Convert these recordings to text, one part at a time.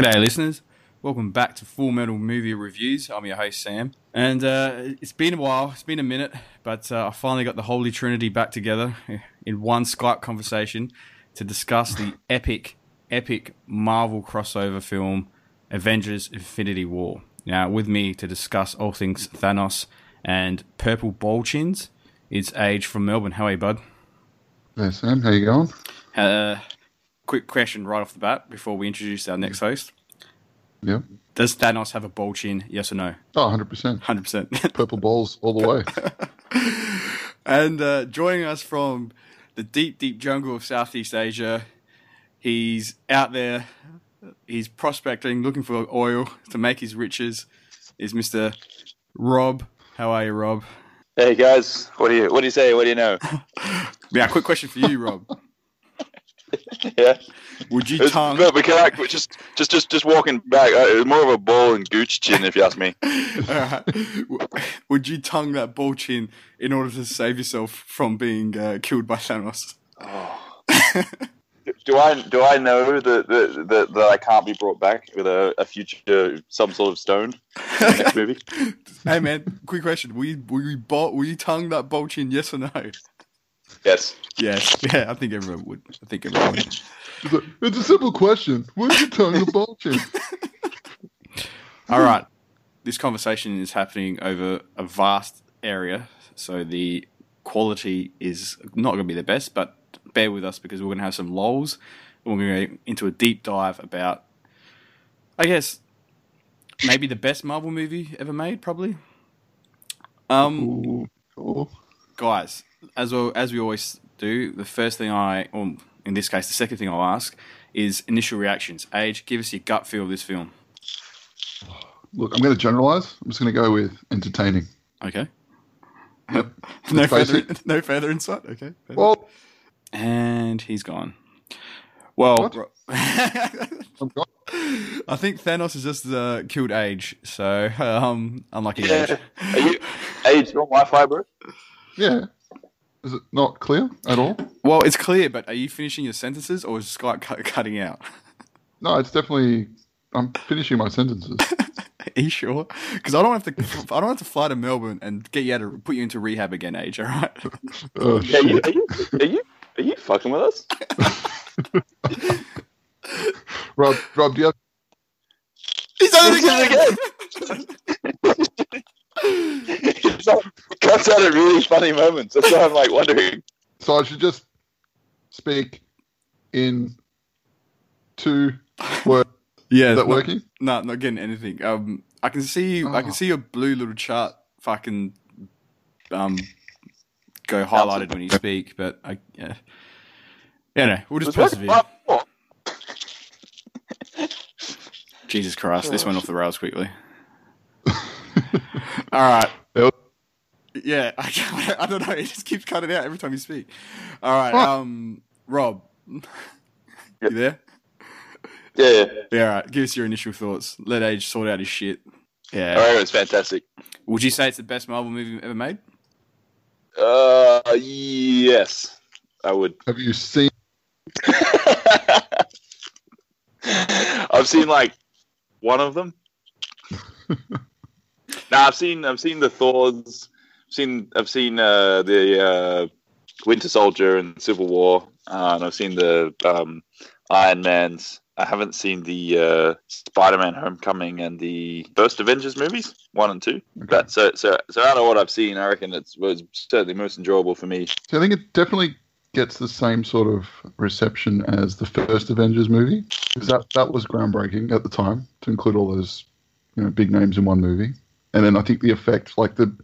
G'day, listeners. Welcome back to Full Metal Movie Reviews. I'm your host, Sam. And uh, it's been a while, it's been a minute, but uh, I finally got the Holy Trinity back together in one Skype conversation to discuss the epic, epic Marvel crossover film, Avengers Infinity War. Now, with me to discuss all things Thanos and Purple Ball Chins is Age from Melbourne. How are you, bud? Hey, Sam. How you going? Uh, quick question right off the bat before we introduce our next host. Yep. Does Thanos have a ball chin? Yes or no? Oh, 100%. 100%. Purple balls all the way. and uh, joining us from the deep, deep jungle of Southeast Asia, he's out there, he's prospecting, looking for oil to make his riches, is Mr. Rob. How are you, Rob? Hey guys, what do you what do you say? What do you know? Yeah, quick question for you, Rob. yeah, Would you It's- tongue? no, can I just just just just walking back? Uh, it was more of a ball and gooch chin, if you ask me. Alright. Would you tongue that ball chin in order to save yourself from being uh, killed by Thanos? Do I do I know that that, that, that I can't be brought back with a, a future some sort of stone next movie? hey man, quick question: Will you will you, bo- will you tongue that ball chin? Yes or no? Yes. Yes. Yeah, I think everyone would. I think everyone would. It's a, it's a simple question. What is your tongue the ball chin? All right. This conversation is happening over a vast area, so the quality is not going to be the best, but bear with us because we're going to have some lols. We're going to go into a deep dive about, I guess, maybe the best Marvel movie ever made, probably. Um, Ooh, cool. guys, as well as we always do, the first thing I, or in this case, the second thing I'll ask is initial reactions. Age, give us your gut feel of this film. Look, I'm going to generalize. I'm just going to go with entertaining. Okay. Yep. No further, no further insight. Okay. Well, and he's gone. Well, What? I'm gone. I think Thanos has just uh, killed Age, so um, unlucky Age. Yeah. Are you? Hey, do you want Wi-Fi, bro? Yeah. Is it not clear at all? Well, it's clear, but are you finishing your sentences or is Skype cut- cutting out? No, it's definitely. I'm finishing my sentences. Are you sure? Because I don't have to. I don't have to fly to Melbourne and get you out of put you into rehab again, Age. All right. Oh, Yeah, you, are you are you are you fucking with us? Rob, Rob, do you have. He's done it This is again. It's cuts out at really funny moments. That's why I'm like wondering. So I should just speak in two words. Yeah. Is that not- working? No, not getting anything. Um, I can see you. I can Oh. see your blue little chart fucking um go highlighted when you speak, but I yeah. Yeah, no, we'll just persevere. Jesus Christ, this went off the rails quickly. All right. Yep. Yeah, I, can't- I don't know. It just keeps cutting out every time you speak. All right, What? um, Rob, you there? Yeah, yeah. Yeah, all right. Give us your initial thoughts. Let Age sort out his shit. Yeah. All right, it was fantastic. Would you say it's the best Marvel movie ever made? Uh, yes, I would. Have you seen? I've seen like one of them. now I've seen I've seen the Thors. Seen I've seen uh, the uh, Winter Soldier and Civil War, uh, and I've seen the um, Iron Man's. I haven't seen the uh, Spider-Man: Homecoming and the first Avengers movies, one and two. But so so so out of what I've seen, I reckon it was certainly most enjoyable for me. So I think it definitely gets the same sort of reception as the first Avengers movie because that that was groundbreaking at the time to include all those you know big names in one movie. And then I think the effect, like the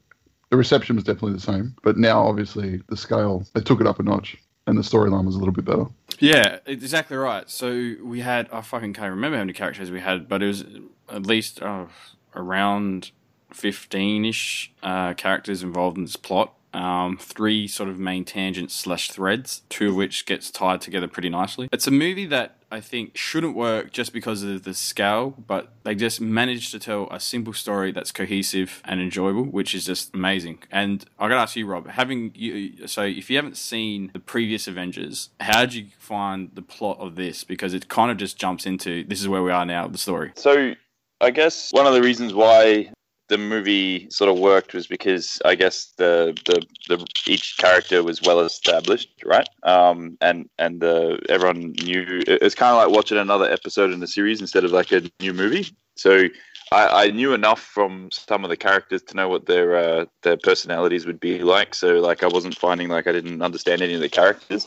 the reception was definitely the same, but now obviously the scale they took it up a notch and the storyline was a little bit better. Yeah, exactly right. So we had I fucking can't remember how many characters we had, but it was at least uh, around fifteen-ish uh, characters involved in this plot. Um, three sort of main tangents slash threads, two of which gets tied together pretty nicely. It's a movie that I think shouldn't work just because of the scale, but they just managed to tell a simple story that's cohesive and enjoyable, which is just amazing. And I gotta ask you, Rob, having you, so if you haven't seen the previous Avengers, how did you find the plot of this? Because it kind of just jumps into this is where we are now, the story. So I guess one of the reasons why the movie sort of worked was because I guess the the, the each character was well established, right? Um, and and the everyone knew it's kind of like watching another episode in the series instead of like a new movie. So I, I knew enough from some of the characters to know what their uh, their personalities would be like. So like I wasn't finding like I didn't understand any of the characters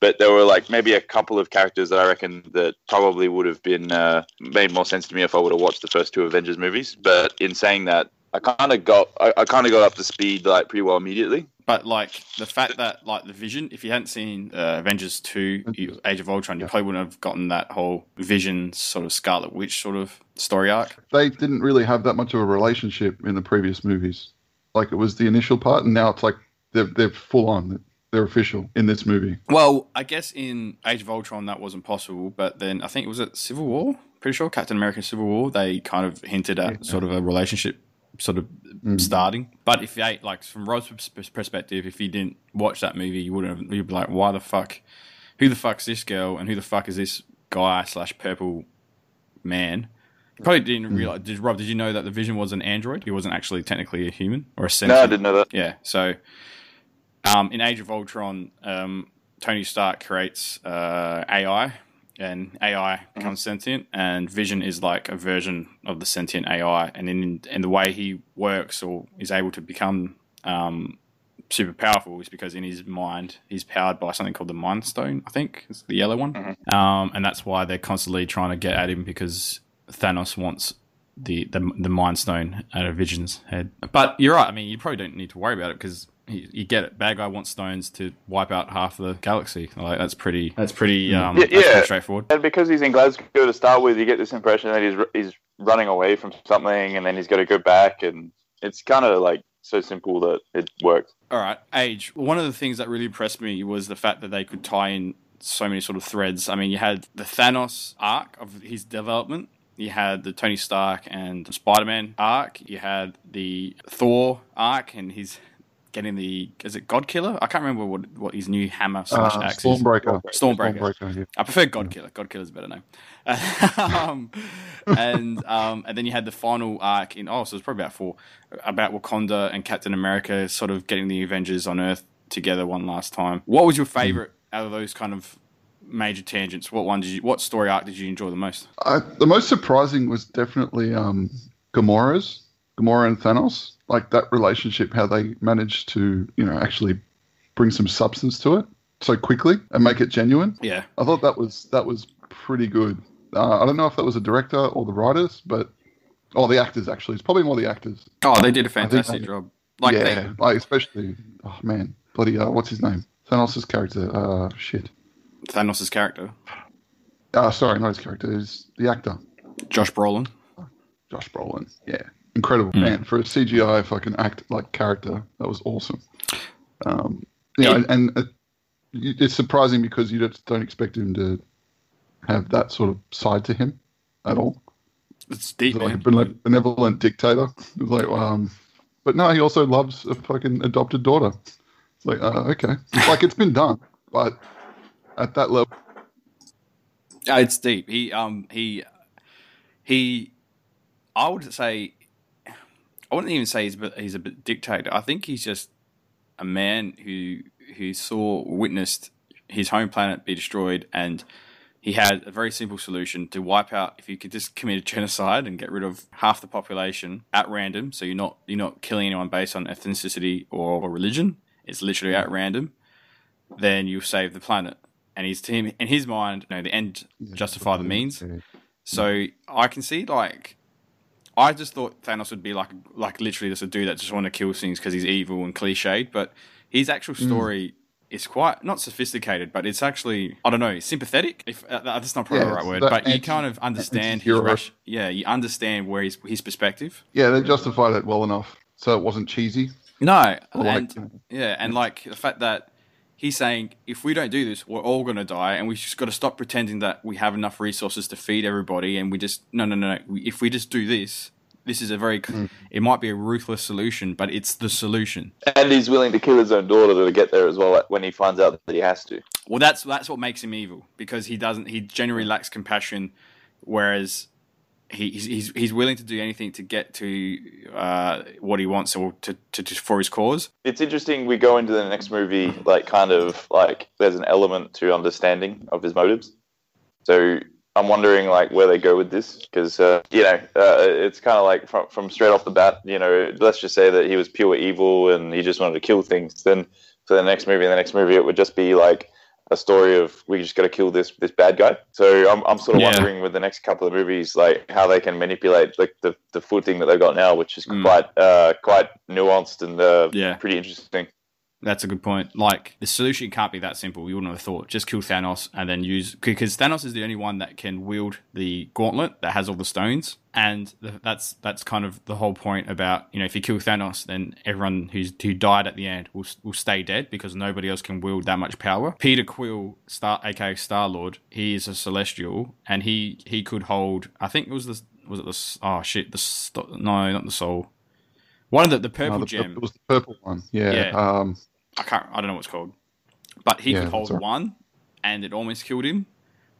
but there were like maybe a couple of characters that I reckon that probably would have been uh, made more sense to me if I would have watched the first two Avengers movies. But in saying that, I kind of got I, I kind of got up to speed like pretty well immediately. But like the fact that like the Vision, if you hadn't seen uh, Avengers two, Age of Ultron, you probably wouldn't have gotten that whole Vision sort of Scarlet Witch sort of story arc. They didn't really have that much of a relationship in the previous movies. Like it was the initial part, and now it's like they're they're full on they're official in this movie. Well, I guess in Age of Ultron that wasn't possible, but then I think it was at Civil War. Pretty sure Captain America: Civil War. They kind of hinted at yeah. sort of a relationship sort of mm. starting. But if you like from Rob's perspective, if you didn't watch that movie, you wouldn't. Have, you'd be like, why the fuck? Who the fuck's this girl? And who the fuck is this guy slash purple man? You probably didn't mm. realize. Did Rob? Did you know that the Vision was an android? He wasn't actually technically a human or a sentient. No, I didn't know that. Yeah. So um, in Age of Ultron, um, Tony Stark creates uh, AI, and AI mm-hmm. becomes mm-hmm. sentient, and Vision is like a version of the sentient AI, and in in the way he works or is able to become um, super powerful is because in his mind he's powered by something called the Mind Stone. I think it's the yellow one, mm-hmm. um, and that's why they're constantly trying to get at him because Thanos wants the the, the Mind Stone out of Vision's head. But you're right. I mean, you probably don't need to worry about it because you get it. Bad guy wants stones to wipe out half the galaxy. Like that's pretty. That's pretty. Um, yeah, that's pretty straightforward. And because he's in Glasgow to start with, you get this impression that he's he's running away from something, and then he's got to go back, and it's kind of like so simple that it works. All right, age. One of the things that really impressed me was the fact that they could tie in so many sort of threads. I mean, you had the Thanos arc of his development. You had the Tony Stark and Spider Man arc. You had the Thor arc and his getting the is it God Killer? I can't remember what what his new hammer slash uh, axe Stormbreaker. is. Stormbreaker. Stormbreaker yeah. I prefer Godkiller. Godkiller's a better name. um, and um, and then you had the final arc in oh, so it's probably about four about Wakanda and Captain America sort of getting the Avengers on Earth together one last time. What was your favorite mm. out of those kind of major tangents? What one did you? What story arc did you enjoy the most? Uh, the most surprising was definitely um, Gamora's Gamora and Thanos like that relationship, how they managed to, you know, actually bring some substance to it so quickly and make it genuine. Yeah, I thought that was that was pretty good. Uh, I don't know if that was a director or the writers, but oh, the actors actually. It's probably more the actors. Oh, they did a fantastic they, job. Like yeah, they, like especially oh man, bloody uh, what's his name? Thanos' character. Uh, shit. Thanos' character. Uh, sorry, not his character. Is the actor. Josh Brolin. Josh Brolin. Yeah, incredible mm. man for a CGI fucking act like character. That was awesome. Um, yeah, and, and uh, it's surprising because you just don't expect him to have that sort of side to him at all. It's deep, like a benevolent dictator. It's like, um, but no, he also loves a fucking adopted daughter. It's like, uh, okay, like it's been done, but at that level, it's deep. He, um, he, he. I would say I wouldn't even say he's he's a dictator. I think he's just a man who who saw witnessed his home planet be destroyed and he had a very simple solution to wipe out if you could just commit a genocide and get rid of half the population at random so you're not you're not killing anyone based on ethnicity or, or religion. It's literally at random. Then you'll save the planet. And his team in his mind you know the end justify the means. So i can see like I just thought Thanos would be like like literally just a dude that just want to kill things because he's evil and cliched, but his actual hmm. story mm. is quite not sophisticated, but it's actually I don't know sympathetic. If uh, that's not probably yeah, the right word, but you kind of understand his rush. Yeah, you understand where his his perspective. Yeah, they justified it well enough, so it wasn't cheesy. No, and, yeah, and like the fact that He's saying if we don't do this, we're all going to die, and we just got to stop pretending that we have enough resources to feed everybody. And we just no, no, no, no. If we just do this, this is a very. Hmm. It might be a ruthless solution, but it's the solution. And he's willing to kill his own daughter to get there as well when he finds out that he has to. Well, that's that's what makes him evil because he doesn't. He generally lacks compassion, whereas he, he's he's he's willing to do anything to get to uh, what he wants or to, to, to for his cause. It's interesting. We go into the next movie, like kind of like there's an element to understanding of his motives. So I'm wondering like where they go with this because uh, you know uh, it's kind of like from from straight off the bat. You know, let's just say that he was pure evil and he just wanted to kill things. Then for the next movie, and the next movie, it would just be like a story of we just got to kill this this bad guy. So I'm, I'm sort of Yeah. wondering with the next couple of movies, like how they can manipulate like the, the footing that they've got now, which is Mm. quite uh, quite nuanced and uh, Yeah. pretty interesting. That's a good point. Like the solution can't be that simple. We wouldn't have thought. Just kill Thanos and then use because Thanos is the only one that can wield the gauntlet that has all the stones, and that's that's kind of the whole point about you know if you kill Thanos, then everyone who's who died at the end will will stay dead because nobody else can wield that much power. Peter Quill, Star aka Star Lord, he is a Celestial, and he he could hold. I think it was the was it the oh shit the no not the soul. One of the the purple No, the, gem. It was the purple one. Yeah. Yeah. Um, I can't. I don't know what it's called, but he Yeah, could hold right. one, and it almost killed him.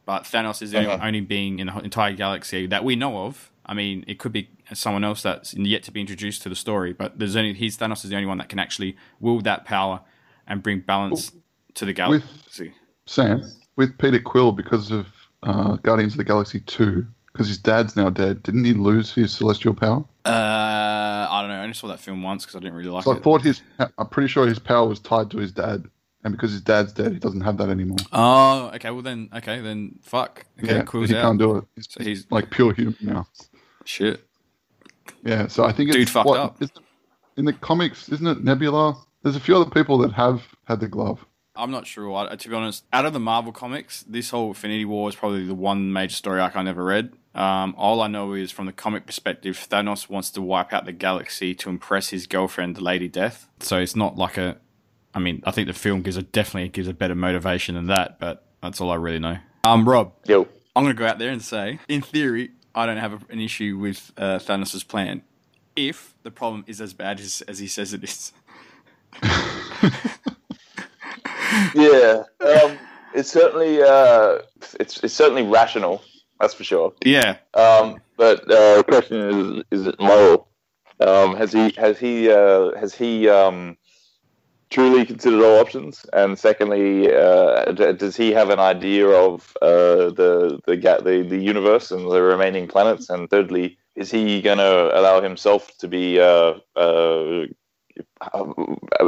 But Thanos is the only, Uh-huh. only being in the entire galaxy that we know of. I mean, it could be someone else that's yet to be introduced to the story, but there's only he's Thanos is the only one that can actually wield that power and bring balance to the galaxy. Sam, with Peter Quill, because of uh, Guardians of the Galaxy 2, because his dad's now dead, didn't he lose his celestial power? Uh, I don't know. I only saw that film once because I didn't really like So I thought his, I'm pretty sure his power was tied to his dad. And because his dad's dead, he doesn't have that anymore. oh, okay. Well then, okay then, fuck. Okay, yeah, Quill's he out. can't do it. He's, So he's- like pure human now. Shit. Yeah, so I think it's Dude fucked what- up. it- in the comics, isn't it Nebula? There's a few other people that have had the glove. I'm not sure. I, to be honest, out of the Marvel comics, this whole Infinity War is probably the one major story arc I never read. Um, all I know is from the comic perspective, Thanos wants to wipe out the galaxy to impress his girlfriend, Lady Death. So it's not like a. I mean, I think the film gives a definitely gives a better motivation than that, but that's all I really know. Um, Rob, Yo, I'm going to go out there and say, in theory, I don't have a, an issue with uh, Thanos' plan, if the problem is as bad as, as he says it is. yeah, um, it's certainly uh, it's it's certainly rational. That's for sure. Yeah, Um, but uh, the question is: Is it moral? Um, has he has he uh, has he um, truly considered all options? And secondly, uh, d- does he have an idea of uh, the the, the the universe and the remaining planets? And thirdly, is he going to allow himself to be uh, uh,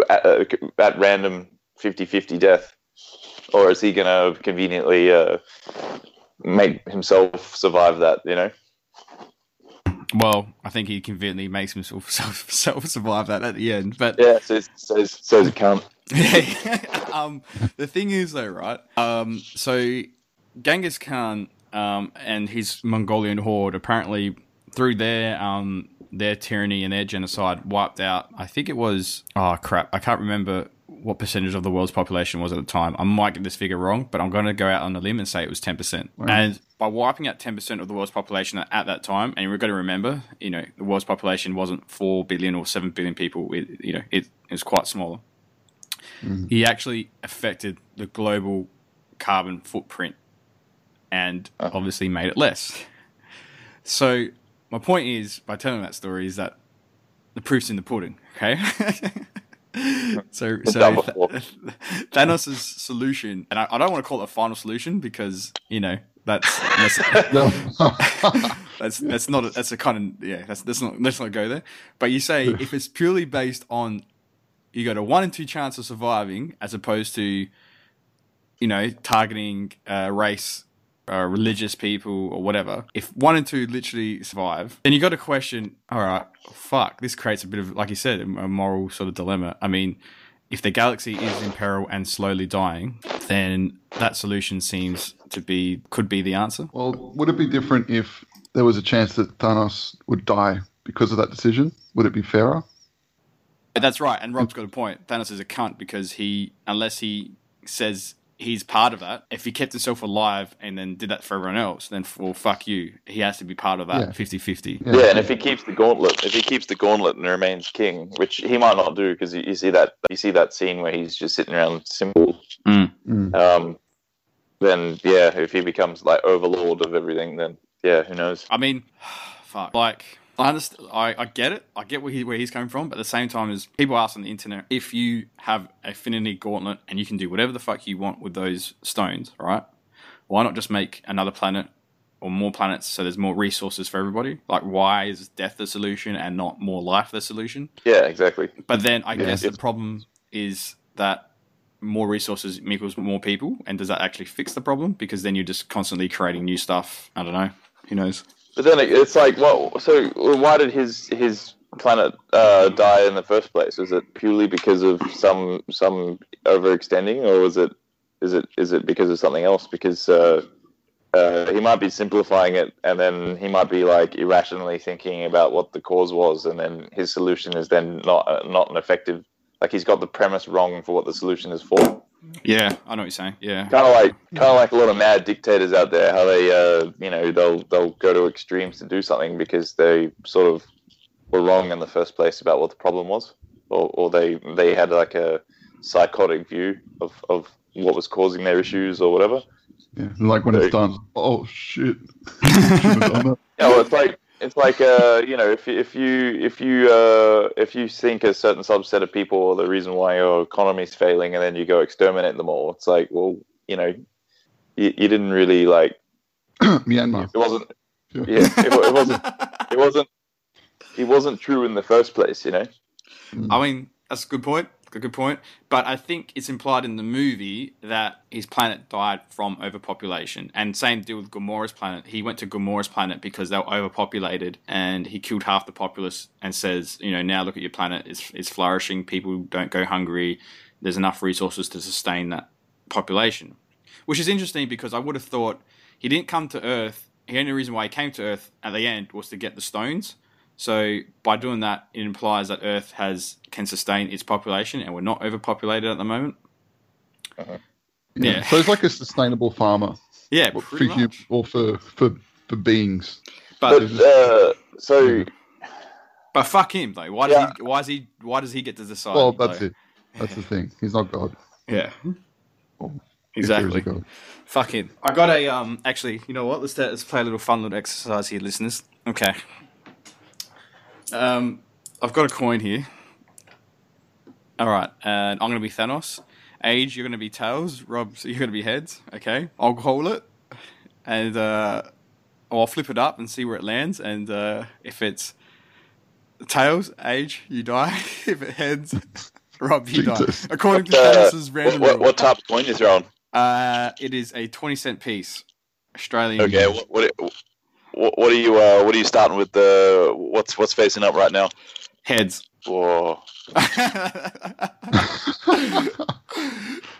at, at random 50-50 death, or is he going to conveniently uh, make himself survive that? You know. Well, I think he conveniently makes himself self, self survive that at the end. But Yeah, so so so it can't. um, the thing is, though, right? Um, so Genghis Khan um, and his Mongolian horde apparently through their um, their tyranny and their genocide wiped out. I think it was oh crap, I can't remember what percentage of the world's population was at the time. I might get this figure wrong, but I'm going to go out on a limb and say it was ten percent. And by wiping out ten percent of the world's population at, at that time, and we've got to remember, you know, the world's population wasn't four billion or seven billion people. It, you know, it, it was quite smaller mm-hmm. he actually affected the global carbon footprint and uh-huh. obviously made it less. So my point is, by telling that story, is that the proof's in the pudding. Okay. so so. Th- Thanos' solution, and I, I don't want to call it a final solution because you know that's that's, that's that's not a, that's a kind of yeah that's that's not let's not go there. But you say if it's purely based on you got a one in two chance of surviving as opposed to you know targeting uh, race, uh, religious people or whatever. If one and two literally survive, then you got to question. All right, fuck. This creates a bit of like you said a, a moral sort of dilemma. I mean. If the galaxy is in peril and slowly dying, then that solution seems to be could be the answer. well, would it be different if there was a chance that Thanos would die because of that decision? Would it be fairer? That's right, and Rob's got a point. Thanos is a cunt because he, unless he says he's part of that. If he kept himself alive and then did that for everyone else, then well, fuck you. He has to be part of that Yeah. 50-50. Yeah. Yeah, and if he keeps the gauntlet, if he keeps the gauntlet and remains king, which he might not do because you, you see that you see that scene where he's just sitting around simple, Mm. um, then yeah, if he becomes like overlord of everything, then yeah, who knows? I mean, fuck. Like, I understand. I, I get it. I get where, he, where he's coming from. But at the same time, as people ask on the internet, if you have Infinity Gauntlet and you can do whatever the fuck you want with those stones, right? Why not just make another planet or more planets so there's more resources for everybody? Like, why is death the solution and not more life the solution? Yeah, exactly. But then I Yeah. guess the problem is that more resources equals more people. And does that actually fix the problem? Because then you're just constantly creating new stuff. I don't know. Who knows? But then it- it's like, well, so why did his his planet uh, die in the first place? Was it purely because of some some overextending, or was it is it is it because of something else? Because uh, uh, he might be simplifying it, and then he might be like irrationally thinking about what the cause was, and then his solution is then not not an effective. Like he's got the premise wrong for what the solution is for. Yeah, I know what you're saying. Yeah. kind of like kind of like a lot of mad dictators out there how they uh you know they'll they'll go to extremes to do something because they sort of were wrong in the first place about what the problem was or, or they they had like a psychotic view of of what was causing their issues or whatever Yeah. Like when it's done, oh shit. Shouldn't have done that. yeah well, it's like it's like uh you know if you- if you if you uh if you think a certain subset of people are the reason why your economy's failing and then you go exterminate them all it's like well you know you, you didn't really like Myanmar. it wasn't Yeah. yeah it, it wasn't it wasn't it wasn't true in the first place you know I mean, that's a good point. Good point. But I think it's implied in the movie that his planet died from overpopulation. And same deal with Gamora's planet. He went to Gamora's planet because they were overpopulated and he killed half the populace and says, you know, now look at your planet. It's, it's flourishing. People don't go hungry. There's enough resources to sustain that population. Which is interesting because I would have thought he didn't come to Earth. The only reason why he came to Earth at the end was to get the stones. So by doing that, it implies that Earth has can sustain its population, and we're not overpopulated at the moment. Yeah. So it's like a sustainable farmer Yeah, for pretty hum- or for, for for beings. But but uh so but fuck him though. Why does he? Why is he? Why does he get to decide? Well, that's though? it. That's the thing. He's not God. Yeah. Well, If there is Exactly. God. Fuck him. I got a um. Actually, you know what? Let's let's play a little fun little exercise here, listeners. Okay. Um, I've got a coin here. All right, and I'm gonna be Thanos. Age, you're gonna be tails. Rob, so you're gonna be heads. Okay, I'll hold it, and uh, I'll flip it up and see where it lands. And uh, if it's tails, age, you die. if it heads, Rob, you Jesus. die. According to uh, Thanos' random what, rule. what type of coin is there on Uh, it is a twenty cent piece, Australian. okay what what, what what are you uh what are you starting with the what's what's facing up right now heads. Whoa. Man,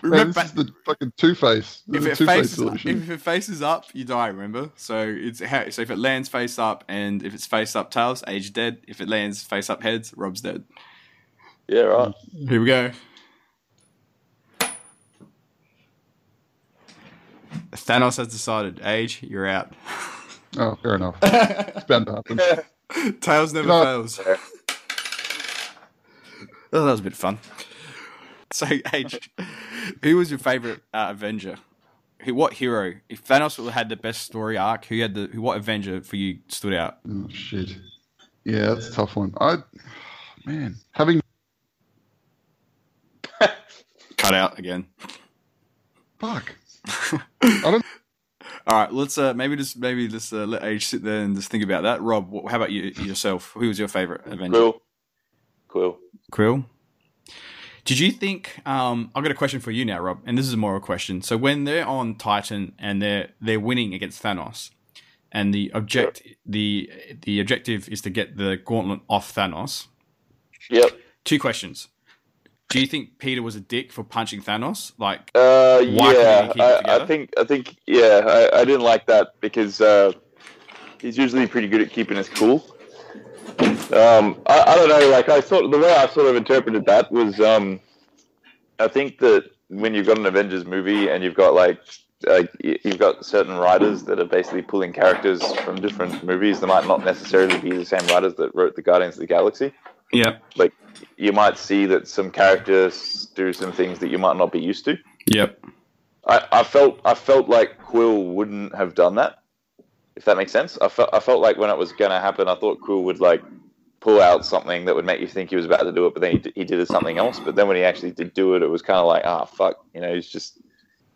remember, this is the fucking Two Face. if it Two Face faces solution. if it faces up, you die. Remember, so it's so if it lands face up, and if it's face up, tails, age dead. If it lands face up, heads, Rob's dead. yeah right Here we go. Thanos has decided. Age, you're out. Oh, fair enough. it's bound to happen. Tails never No. fails. Oh, that was a bit fun. So, Age, who was your favorite uh, Avenger? Who, what hero? If Thanos had the best story arc, who had the who, what Avenger for you stood out? Oh shit. Yeah, that's a tough one. I, man, having Cut out again. fuck. I don't. All right, let's uh, maybe just maybe just uh, let Age sit there and just think about that. Rob, how about you yourself? Who was your favorite Avenger? Quill. Quill. Quill. Did you think? Um, I've got a question for you now, Rob, and this is a moral question. So when they're on Titan and they're they're winning against Thanos, and the object the the objective is to get the gauntlet off Thanos. Yep. Two questions. Do you think Peter was a dick for punching Thanos? Like, Uh, yeah, he keep it I. I think I think yeah, I, I didn't like that because uh, he's usually pretty good at keeping us cool. Um, I, I don't know, like I thought the way I sort of interpreted that was um, I think that when you've got an Avengers movie and you've got like like you've got certain writers that are basically pulling characters from different movies that might not necessarily be the same writers that wrote the Guardians of the Galaxy. Yeah. Like you might see that some characters do some things that you might not be used to. Yep. I, I felt I felt like Quill wouldn't have done that, if that makes sense. I felt I felt like when it was going to happen, I thought Quill would like pull out something that would make you think he was about to do it, but then he, d- he did something else. But then when he actually did do it, it was kind of like, ah, fuck, you know, he's just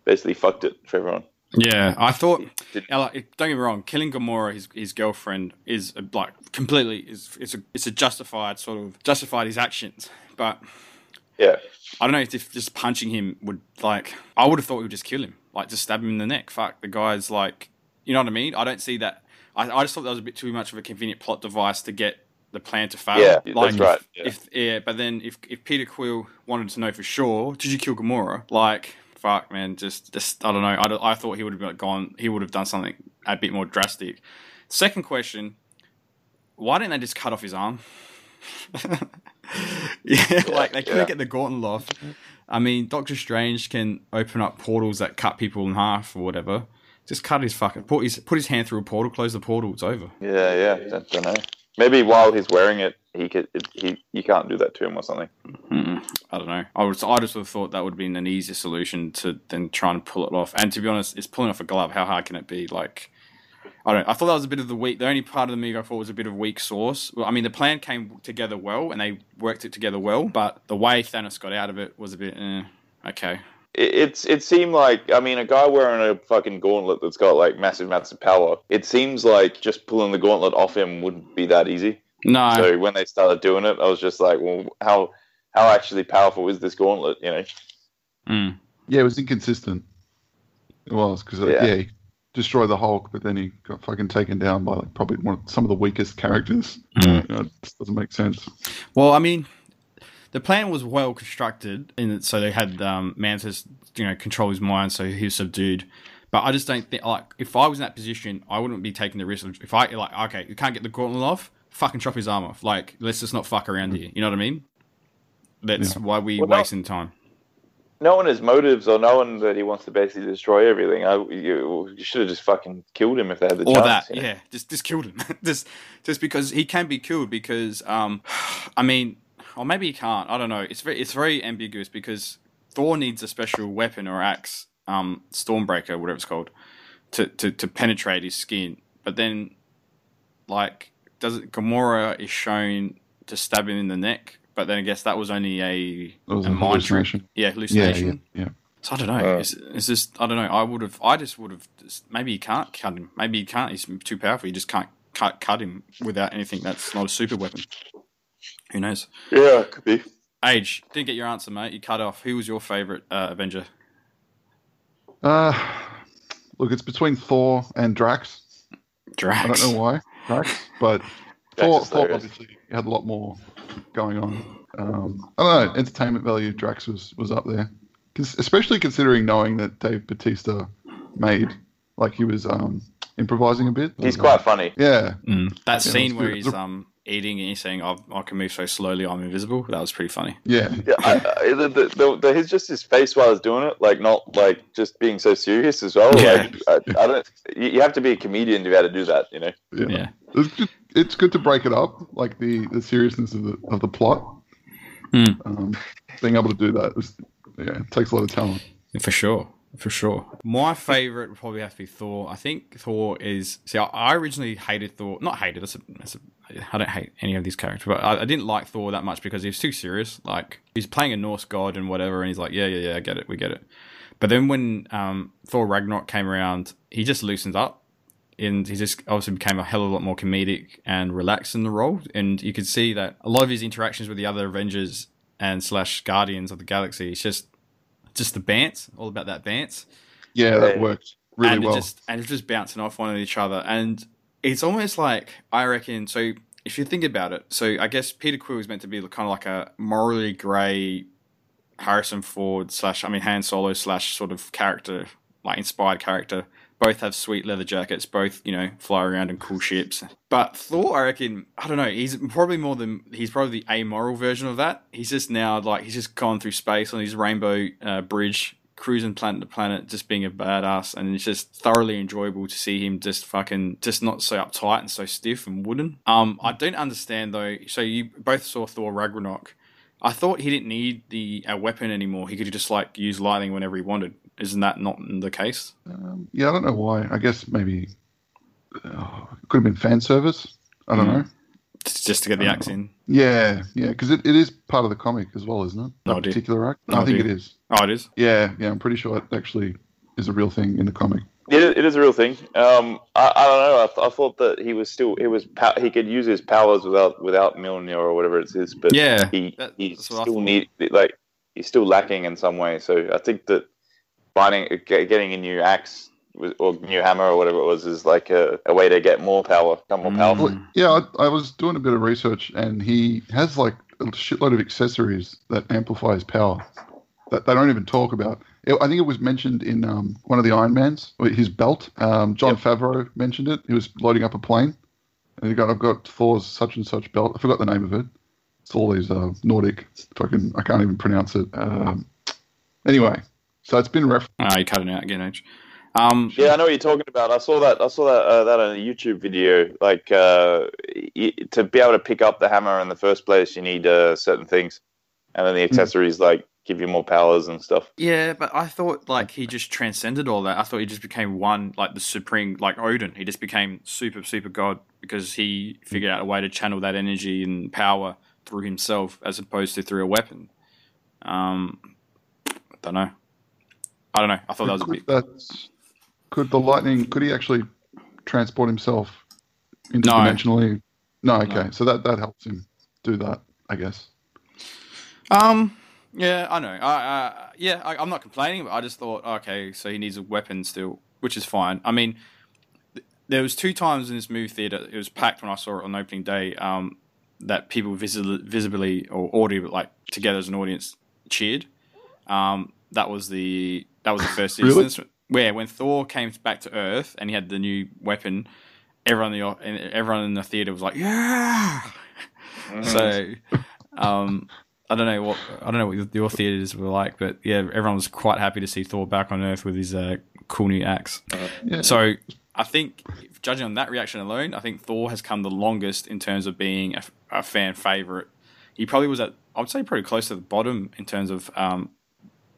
basically fucked it for everyone. Yeah, I thought. Like, eh, don't get me wrong. Killing Gamora, his his girlfriend, is like completely is it's a it's a justified sort of justified his actions. But Yeah, I don't know if just punching him would like. I would have thought he would just kill him, like just stab him in the neck. Fuck, the guy's like, you know what I mean? I don't see that. I, I just thought that was a bit too much of a convenient plot device to get the plan to fail. Yeah, that's like, right, If, yeah. if yeah, but then if if Peter Quill wanted to know for sure, did you kill Gamora? Like, fuck, man, just just I don't know. I, I thought he would have gone. He would have done something a bit more drastic. Second question: Why didn't they just cut off his arm? yeah, like they couldn't yeah. get the gauntlet off. I mean, Doctor Strange can open up portals that cut people in half or whatever. Just cut his fucking put his put his hand through a portal, close the portal, it's over. yeah, yeah. I don't know. Maybe while he's wearing it, he could it, he you can't do that to him or something. Mm, I don't know. I would I just would have thought that would have been an easier solution to than trying to pull it off. And to be honest, it's pulling off a glove. How hard can it be? Like, I don't. I thought that was a bit of the weak. The only part of the movie I thought was a bit of weak source. Well, I mean, the plan came together well, and they worked it together well. But the way Thanos got out of it was a bit eh, okay. It, it's it seemed like I mean a guy wearing a fucking gauntlet that's got like massive amounts of power. It seems like just pulling the gauntlet off him wouldn't be that easy. No, So when they started doing it, I was just like, well, how how actually powerful is this gauntlet? You know? Mm. Yeah, it was inconsistent. It was because uh, Yeah. yeah. he destroyed the Hulk, but then he got fucking taken down by like probably one of, some of the weakest characters. Mm. You know, it just doesn't make sense. Well, I mean, the plan was well constructed, in that so they had um, Mantis, you know, control his mind, so he was subdued. But I just don't think, like, if I was in that position, I wouldn't be taking the risk. Of, if I like, okay, you can't get the gauntlet off, fucking chop his arm off. Like, let's just not fuck around here. You know what I mean? That's why we Well, no- wasting time. Knowing his motives or knowing that he wants to basically destroy everything, I you, you should have just fucking killed him if they had the or chance. that, you know? yeah, just just killed him, just just because he can be killed because, um, I mean, or maybe he can't. I don't know. It's very it's very ambiguous because Thor needs a special weapon or axe, um, Stormbreaker, whatever it's called, to to to penetrate his skin. But then, like, does it Gamora is shown to stab him in the neck? But then I guess that was only a, was a a mind trick. hallucination. Yeah, Yeah, hallucination. yeah, yeah. So I don't know. Uh. it's, it's just I don't know. I would have. I just would have. Maybe he can't cut him. Maybe he can't. He's too powerful. You just can't cut cut him without anything that's not a super weapon. Who knows? yeah, it could be. Age didn't get your answer, mate. You cut off. Who was your favorite uh, Avenger? Uh, look, it's between Thor and Drax. Drax. I don't know why Drax, but Thor, Thor obviously had a lot more going on. Um, I don't know. Entertainment value, Drax was was up there, Cause, especially considering knowing that Dave Bautista made like he was um, improvising a bit. He's quite funny. Yeah, Mm. That Yeah, scene where he's um eating and he's saying, "I, I can move so slowly. I'm invisible." That was pretty funny. yeah, Yeah, I, I, the, the, the, the, his just his face while he's doing it, like not like just being so serious as well. Yeah. Like I, I don't. You you have to be a comedian to be able to do that. You know. yeah. Yeah. It's good, it's good to break it up, like the, the seriousness of the of the plot. Hmm. Um, being able to do that, is, yeah, it takes a lot of talent. For sure. For sure. My favorite would probably have to be Thor. I think Thor is. See, I, I originally hated Thor. Not hated. That's a, that's a, I don't hate any of these characters, but I, I didn't like Thor that much because he was too serious. Like, he's playing a Norse god and whatever, and he's like, yeah, yeah, yeah, I get it. We get it. But then when um, Thor Ragnarok came around, he just loosened up. And he just obviously became a hell of a lot more comedic and relaxed in the role. And you could see that a lot of his interactions with the other Avengers and slash Guardians of the Galaxy, it's just just the bants, all about that bants, Yeah, that Yeah. worked really and well. it just and it's just bouncing off one of each other, and it's almost like I reckon. So if you think about it, so I guess Peter Quill is meant to be kind of like a morally grey Harrison Ford slash I mean Han Solo slash sort of character, like inspired character, Both have sweet leather jackets. Both, you know, fly around in cool ships. But Thor, I reckon, I don't know. He's probably more than he's probably the amoral version of that. He's just now like he's just gone through space on his rainbow uh, bridge, cruising planet to planet, just being a badass, and it's just thoroughly enjoyable to see him just fucking just not so uptight and so stiff and wooden. Um, I don't understand though. So you both saw Thor Ragnarok. I thought he didn't need the a weapon anymore. He could just like use lightning whenever he wanted. Isn't that not the case? Um, yeah, I don't know why. I guess maybe uh, it could have been fan service. I don't Mm. know. Just just to get the axe in. Yeah, yeah, because it, it is part of the comic as well, isn't it? No That idea. particular act. No I think idea. it is. Oh, it is. Yeah, yeah, I'm pretty sure it actually is a real thing in the comic. It is, it is a real thing. Um, I, I don't know. I, th- I thought that he was still he was pow- he could use his powers without without Mjolnir or whatever it is, but Yeah, he that- he's that's what I still thought. need like he's still lacking in some way. So I think that finding getting a new axe was- or new hammer or whatever it was is like a, a way to get more power, become more powerful. Well, yeah, I, I was doing a bit of research, and he has like a shitload of accessories that amplify his power that they don't even talk about. It- I think it was mentioned in um, one of the Iron Mans, his belt. Um, Jon Yep. Favreau mentioned it. He was loading up a plane, and he got, "I've got Thor's such and such belt." I forgot the name of it. It's all these uh, Nordic. Fucking, I can't even pronounce it. Um, anyway, so it's been ref. Ah, you cut it out again, H. Um, Yeah, I know what you're talking about. I saw that. I saw that uh, that on a YouTube video. Like uh, y- to be able to pick up the hammer in the first place, you need uh, certain things, and then the accessories like give you more powers and stuff. Yeah, but I thought like he just transcended all that. I thought he just became one, like the supreme, like Odin. He just became super, super god because he figured out a way to channel that energy and power through himself as opposed to through a weapon. Um, I don't know. I don't know. I thought that was a bit. That's, could the lightning? Could he actually transport himself interdimensionally? No. okay. No. So that that helps him do that, I guess. Um, yeah, I know. I, uh, yeah, I, I'm not complaining, but I just thought, okay, so he needs a weapon still, which is fine. I mean, th- there was two times in this movie theater. It was packed when I saw it on opening day. Um, that people visi- visibly or audibly, like together as an audience, cheered. Um, that was the that was the first Really? instance where when Thor came back to Earth and he had the new weapon, everyone in the everyone in the theater was like, yeah. So, um, I don't know what I don't know what your theaters were like, but yeah, everyone was quite happy to see Thor back on Earth with his uh, cool new axe. Yeah. So I think, judging on that reaction alone, I think Thor has come the longest in terms of being a, a fan favorite. He probably was at, I would say, pretty close to the bottom in terms of um,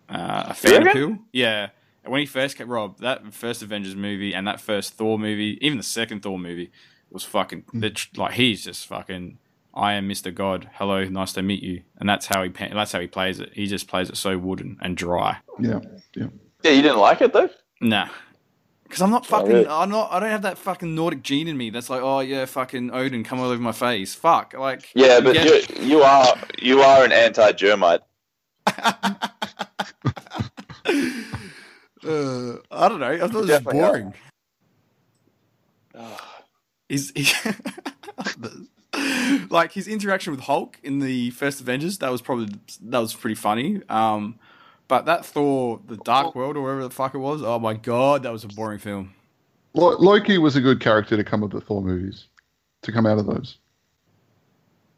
uh, a fan Yeah? appeal. Yeah. And When he first came, Rob, that first Avengers movie and that first Thor movie, even the second Thor movie, was fucking hmm. lit- like he's just fucking. I am Mr. God. Hello, nice to meet you. And that's how he that's how he plays it. He just plays it so wooden and dry. Yeah. Yeah. Yeah, you didn't like it though. Nah. Because I'm not fucking. really? I'm not. I don't have that fucking Nordic gene in me. That's like, oh yeah, fucking Odin, come all over my face. Fuck. Like. Yeah, but get- you, you are you are an anti-germite. Uh, I don't know. I thought it was Definitely boring. Is he, like his interaction with Hulk in the first Avengers? That was probably that was pretty funny. Um, but that Thor, the Dark World or whatever the fuck it was. Oh my god, that was a boring film. Loki was a good character to come of the Thor movies, to come out of those.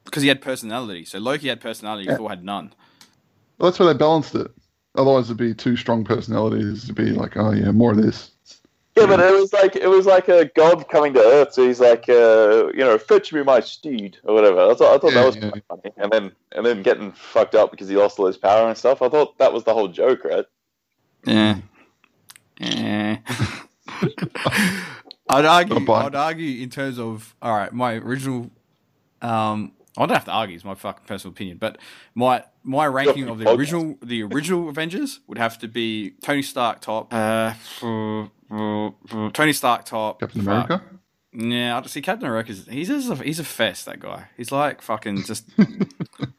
Because he had personality. So Loki had personality. Yeah. Thor had none. Well, that's where they balanced it. Otherwise, it'd be two strong personalities to be like, oh yeah, more of this. Yeah, but it was like it was like a god coming to Earth, so he's like, uh, you know, fetch me my steed or whatever. I thought, I thought Yeah, that was yeah. quite funny, and then and then getting fucked up because he lost all his power and stuff. I thought that was the whole joke, right? Yeah. Yeah. I'd argue. Not bad. I'd argue in terms of all right. My original. Um, I don't have to argue. It's my fucking personal opinion, but my my ranking of the podcast. original the original Avengers would have to be Tony Stark top. Uh, Tony Stark top. Captain fuck. America. Yeah, I see Captain America's. He's just a, he's a fest. That guy. He's like fucking just.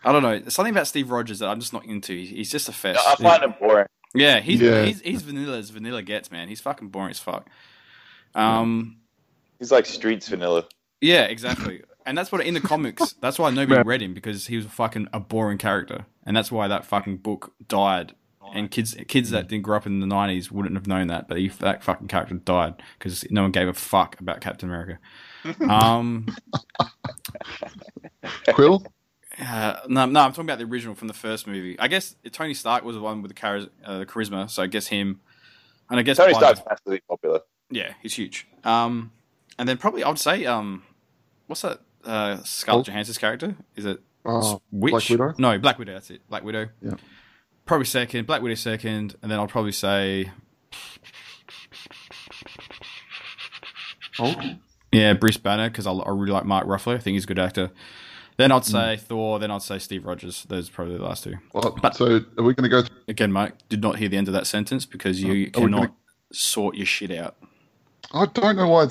I don't know. There's something about Steve Rogers that I'm just not into. He's just a fest. I find it boring. Yeah, he's Yeah. he's he's vanilla as vanilla gets, man. He's fucking boring as fuck. Um, He's like streets vanilla. yeah, exactly. And that's what in the comics. That's why nobody read him because he was a fucking a boring character, and that's why that fucking book died and kids kids that didn't grow up in the nineties wouldn't have known that. But he, that fucking character died because no one gave a fuck about Captain America. Um, Quill. uh, no, no, I'm talking about the original from the first movie. I guess Tony Stark was the one with the, char- uh, the charisma, so I guess him. And I guess Tony by Stark's massively popular. yeah, he's huge. Um, and then probably I'd say um, what's that? Uh, Scarlett Hulk? Johansson's character is it Oh, Witch? Black Widow? No, Black Widow. That's it. Black Widow. Yeah. Probably second. Black Widow second, and then I'll probably say Hulk. yeah, Bruce Banner because I, I really like Mark Ruffalo. I think he's a good actor. Then Hmm. I'd say Thor. Then I'd say Steve Rogers. Those are probably the last two. Well, so are we going to go? Through, Again, Mike, did not hear the end of that sentence because you Are we cannot gonna- sort your shit out. I don't know why.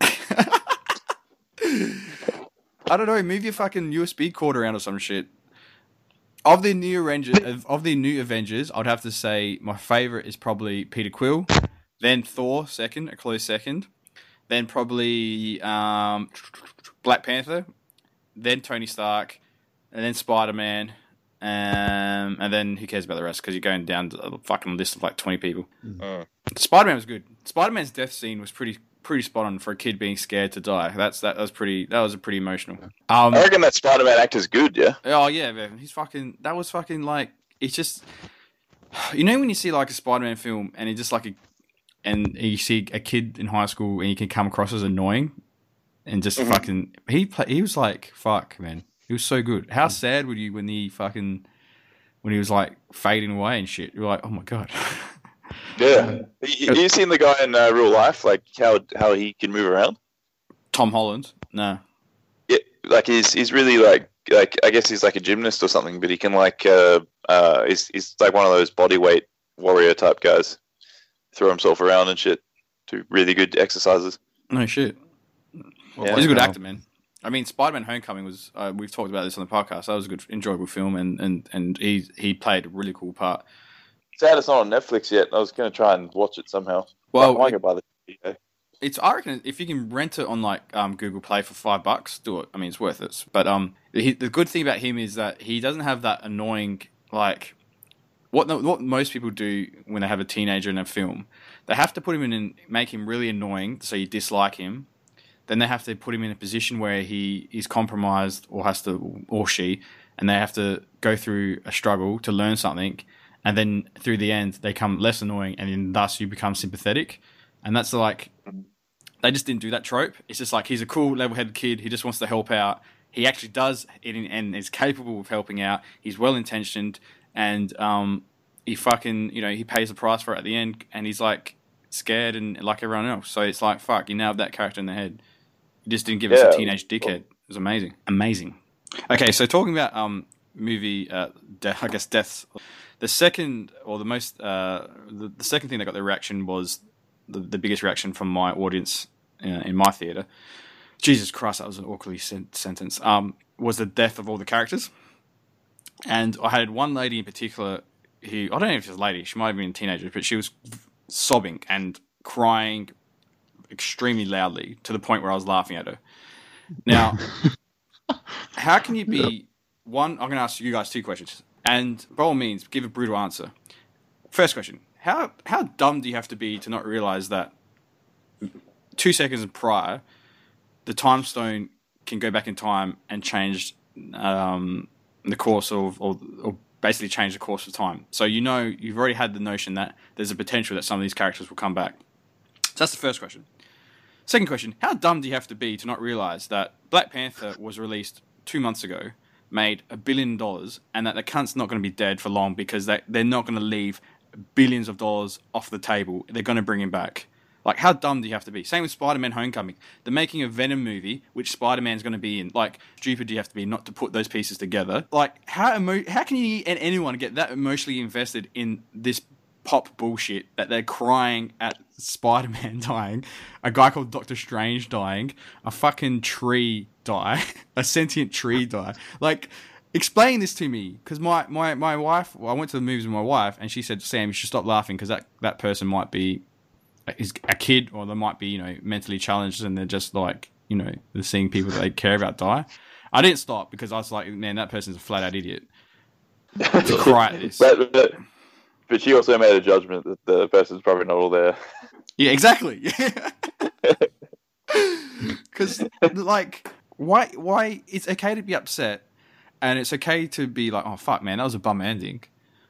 I don't know. Move your fucking USB cord around or some shit. Of the new Avengers, of, of the new Avengers, I'd have to say my favorite is probably Peter Quill, then Thor second, a close second, then probably um, Black Panther, then Tony Stark, and then Spider Man, um, and then who cares about the rest? Because you're going down to a fucking list of like twenty people. Mm. Spider Man was good. Spider Man's death scene was pretty pretty spot on for a kid being scared to die. That's that that was pretty that was a pretty emotional. Um, I reckon that Spider-Man actor's good. Yeah. oh yeah, man, he's fucking. That was fucking like it's just you know when you see like a Spider Man film and it's just like a and you see a kid in high school and you can come across as annoying and just Mhm. fucking he play, he was like fuck man he was so good. How sad were you when he fucking when he was like fading away and shit? You're like oh my god. Yeah. You, you seen the guy in uh, real life, like how how he can move around? Tom Holland, no. Yeah, like he's he's really like like I guess he's like a gymnast or something, but he can like uh uh he's he's like one of those body weight warrior type guys. Throw himself around and shit. Do really good exercises. No shit. Yeah. He's a good actor, man. I mean, Spider-Man: Homecoming was. Uh, we've talked about this on the podcast. That was a good, enjoyable film, and and and he he played a really cool part. Sad it's not on Netflix yet. I was gonna try and watch it somehow. Well, I might the DVD. it's I reckon if you can rent it on like um, Google Play for five bucks, do it. I mean, it's worth it. But um, the, the good thing about him is that he doesn't have that annoying like what what most people do when they have a teenager in a film. They have to put him in and make him really annoying, so you dislike him. Then they have to put him in a position where he is compromised or has to or she, and they have to go through a struggle to learn something. And then through the end, they come less annoying, and then thus you become sympathetic. And that's like they just didn't do that trope. It's just like he's a cool, level-headed kid. He just wants to help out. He actually does, it and is capable of helping out. He's well-intentioned, and um, he fucking, you know, he pays the price for it at the end, and he's like scared and like everyone else. So it's like, fuck, you now have that character in the head. You just didn't give us a teenage dickhead. It was amazing, amazing. Okay, so talking about um movie, uh, de- I guess deaths. The second, or the most, uh, the, the second thing that got the reaction was the, the biggest reaction from my audience uh, in my theater. Jesus Christ, that was an awkwardly sen- sentence. Um, was the death of all the characters, and I had one lady in particular who I don't know if she's a lady, she might have been a teenager, but she was sobbing and crying extremely loudly to the point where I was laughing at her. Now, how can you be one? I'm going to ask you guys two questions, and by all means, give a brutal answer. First question: How how dumb do you have to be to not realize that two seconds prior, the time stone can go back in time and change um, the course of, or, or basically change the course of time. So you know you've already had the notion that there's a potential that some of these characters will come back. So that's the first question. Second question: How dumb do you have to be to not realize that Black Panther was released two months ago, made a billion dollars, and that the cunt's not going to be dead for long because they they're not going to leave billions of dollars off the table. They're going to bring him back. Like, how dumb do you have to be? Same with Spider-Man: Homecoming. They're making a Venom movie, which Spider-Man's going to be in. Like, stupid do you have to be not to put those pieces together? Like, how emo- how can you and anyone get that emotionally invested in this pop bullshit that they're crying at Spider-Man dying, a guy called Doctor Strange dying, a fucking tree die, a sentient tree die. Like, explain this to me, because my, my, my wife, well, I went to the movies with my wife, and she said, Sam, you should stop laughing, because that, that person might be is a kid, or they might be, you know, mentally challenged, and they're just like, you know, they're seeing people that they care about die. I didn't stop because I was like, man, that person's a flat out idiot to cry at this. But, but, but she also made a judgment that the person's probably not all there. Yeah, exactly. Because like, why? Why? It's okay to be upset, and it's okay to be like, "Oh fuck, man, that was a bum ending."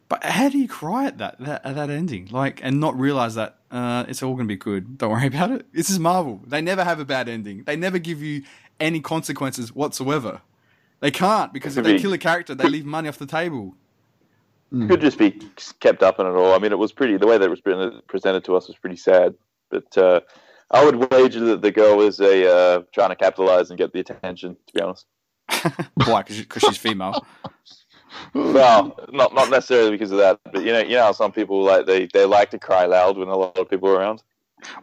But how do you cry at that that, at that ending, like, and not realize that uh, it's all gonna be good? Don't worry about it. This is Marvel. They never have a bad ending. They never give you any consequences whatsoever. They can't because if they kill a character, they leave money off the table. Could just be kept up in it all. I mean, it was pretty. The way that it was presented to us was pretty sad. But uh, I would wager that the girl is a uh, trying to capitalize and get the attention. To be honest. Why? Because she's female. well, not not necessarily because of that, but you know, you know how some people like they, they like to cry loud when a lot of people are around.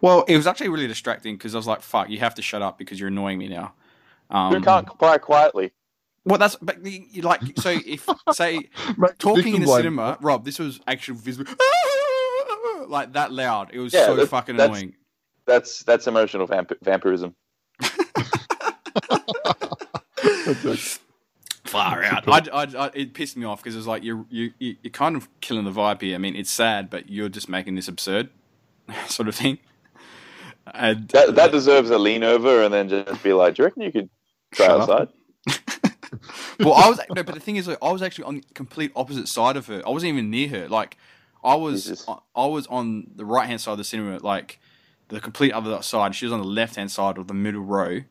Well, it was actually really distracting because I was like, "Fuck, you have to shut up because you're annoying me now." Um, Who can't cry quietly? Well, that's but you like so if say talking in the cinema, Rob, this was actually visible, like that loud. It was yeah, so that's, fucking that's, annoying. That's that's emotional vamp- vampirism. Far out. I, I, I, it pissed me off because it was like you're you you're kind of killing the vibe here. I mean, it's sad, but you're just making this absurd, sort of thing. And, that that deserves a lean over and then just be like, "Do you reckon you could try outside?" well, I was no, but the thing is, like, I was actually on the complete opposite side of her. I wasn't even near her. Like, I was, Jesus. I was on the right hand side of the cinema, like the complete other side. She was on the left hand side of the middle row,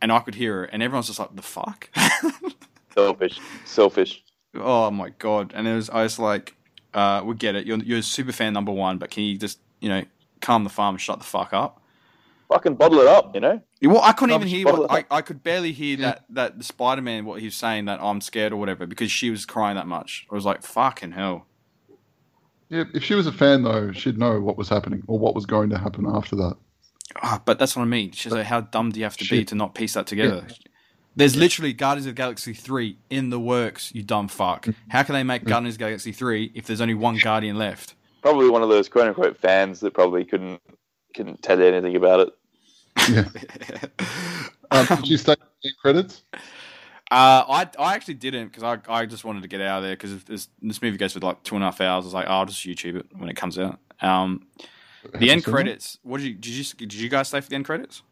and I could hear her, and everyone's just like, "The fuck." selfish, selfish. Oh my god! And it was, I was like, uh, "We get it. You're you're a super fan number one, but can you just, you know, calm the farm and shut the fuck up?" Fucking bottle it up, you know. Well, I couldn't even hear. What, I, I could barely hear yeah. that that the Spider Man what he was saying that I'm scared or whatever because she was crying that much. I was like, fucking hell. Yeah, if she was a fan though, she'd know what was happening or what was going to happen after that. Oh, but that's what I mean. She's like, how dumb do you have to be to not piece that together? Yeah. There's literally Guardians of the Galaxy 3 in the works, you dumb fuck. Mm-hmm. How can they make mm-hmm. Guardians of the Galaxy 3 if there's only one Guardian left? Probably one of those quote unquote fans that probably couldn't couldn't tell you anything about it. Yeah. um, did you stay in credits? Uh, I I actually didn't because I, I just wanted to get out of there because this this movie goes for like two and a half hours. I was like, oh, I'll just YouTube it when it comes out. Um, the end credits. What did you did you did you guys stay for the end credits?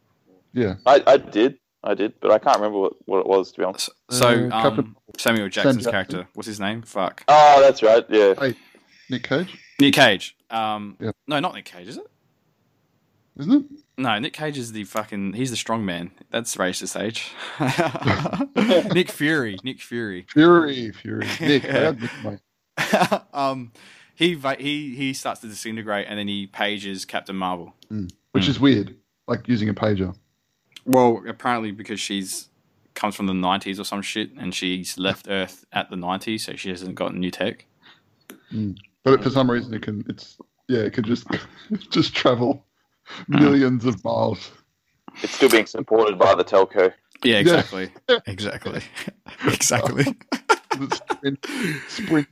Yeah, I, I did, I did, but I can't remember what, what it was to be honest. So, uh, um, Samuel Jackson's character, what's his name? Fuck. Oh, that's right. Yeah. Hey, Nick Cage. Nick Cage. Um, yeah. no, not Nick Cage, is it? Isn't it? No, Nick Cage is the fucking. He's the strong man. That's racist age. Nick Fury. Nick Fury. Fury. Fury. Nick. um, he he he starts to disintegrate, and then he pages Captain Marvel, mm. which mm. is weird. Like using a pager. Well, apparently because she's comes from the '90s or some shit, and she's left Earth at the '90s, so she hasn't got new tech. Mm. But for some reason, it can. It's yeah, it could just just travel millions of miles. It's still being supported by the telco. Yeah, exactly. Yeah. exactly. exactly. sprint, sprint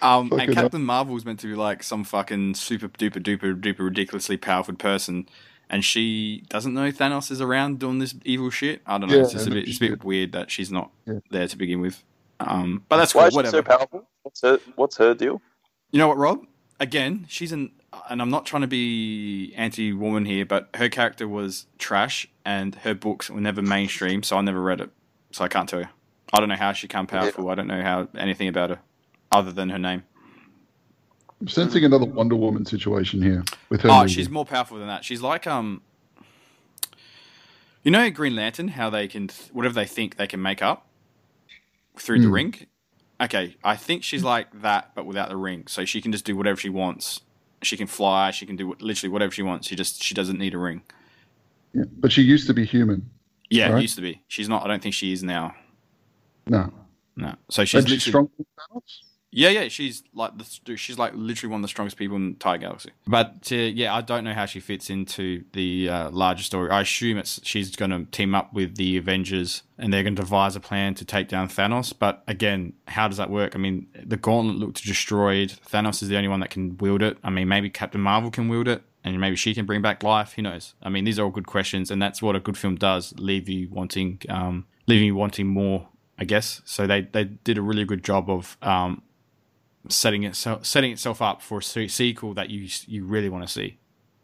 Um, and Captain Marvel was meant to be like some fucking super duper duper duper ridiculously powerful person, and she doesn't know Thanos is around doing this evil shit. I don't know. Yeah, it's just a bit, it's a bit weird that she's not yeah. there to begin with. Um, but that's Why cool. Whatever. so powerful? What's her What's her deal? You know what, Rob? Again, she's an and I'm not trying to be anti woman here, but her character was trash and her books were never mainstream, so I never read it. So I can't tell you. I don't know how she became powerful. Yeah. I don't know how anything about her other than her name. I'm sensing another Wonder Woman situation here with her. Oh, movie. she's more powerful than that. She's like um you know Green Lantern, how they can whatever they think they can make up through mm. the hmm. ring. Okay, I think she's like that, but without the ring, so she can just do whatever she wants she can fly. She can do literally whatever she wants. She just she doesn't need a ring. Yeah, but she used to be human. Yeah, right? used to be. She's not. I don't think she is now. No. No. So she's literally, strong. Yeah, yeah, she's like the, she's like literally one of the strongest people in the entire galaxy. But uh, yeah, I don't know how she fits into the uh, larger story. I assume it's she's going to team up with the Avengers and they're going to devise a plan to take down Thanos. But again, how does that work? I mean, the Gauntlet looked destroyed. Thanos is the only one that can wield it. I mean, maybe Captain Marvel can wield it. And maybe she can bring back life. Who knows? I mean, these are all good questions, and that's what a good film does: leave you wanting, um, leaving you wanting more I guess. So they, they did a really good job of um, setting itself setting itself up for a sequel that you you really want to see,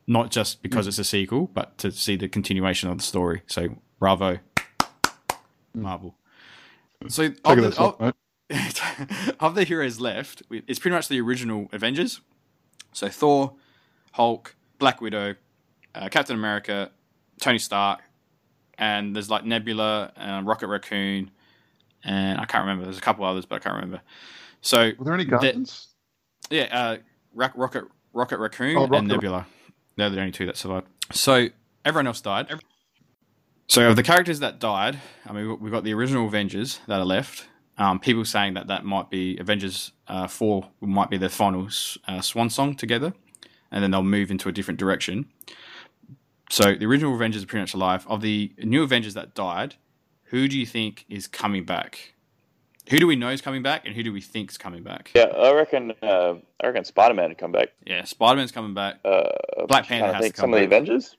not just because Mm. it's a sequel, but to see the continuation of the story. So bravo, Marvel. So of Mm. Take it the, of, mate. of the heroes left, it's pretty much the original Avengers. So Thor, Hulk, Black Widow, uh, Captain America, Tony Stark, and there's like Nebula, uh, Rocket Raccoon, and I can't remember. There's a couple others, but I can't remember. So Were there any Guardians? yeah, uh, Rocket Rocket Raccoon Oh, Rocket and Nebula. They're the only two that survived. So everyone else died. So of the characters that died, I mean, we've got the original Avengers that are left. Um, people saying that that might be Avengers uh, four might be their final uh, swan song together, and then they'll move into a different direction. So the original Avengers are pretty much alive. Of the new Avengers that died, who do you think is coming back? Who do we know is coming back, and who do we think is coming back? Yeah, I reckon. Uh, I reckon Spider Man come back. Yeah, Spider Man's coming back. Uh, Black Panther has think to come some of the. Avengers.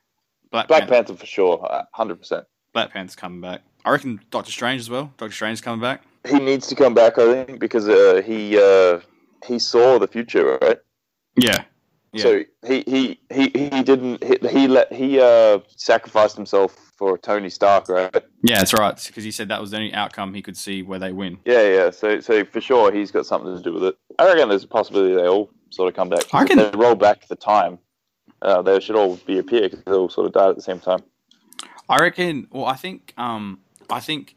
Black, Black Panther, Panther for sure, hundred percent. Black Panther's coming back. I reckon Doctor Strange as well. Doctor Strange's coming back. He needs to come back, I think, because uh, he uh, he saw the future, right? Yeah. Yeah. So he he he he didn't he, he let he uh sacrificed himself for Tony Stark, right? Yeah, that's right. Because he said that was the only outcome he could see where they win. Yeah, yeah. So so for sure he's got something to do with it. I reckon there's a possibility they all sort of come back. I reckon- If they roll back the time. Uh, they should all be appear because they all sort of died at the same time. I reckon. Well, I think. Um, I think.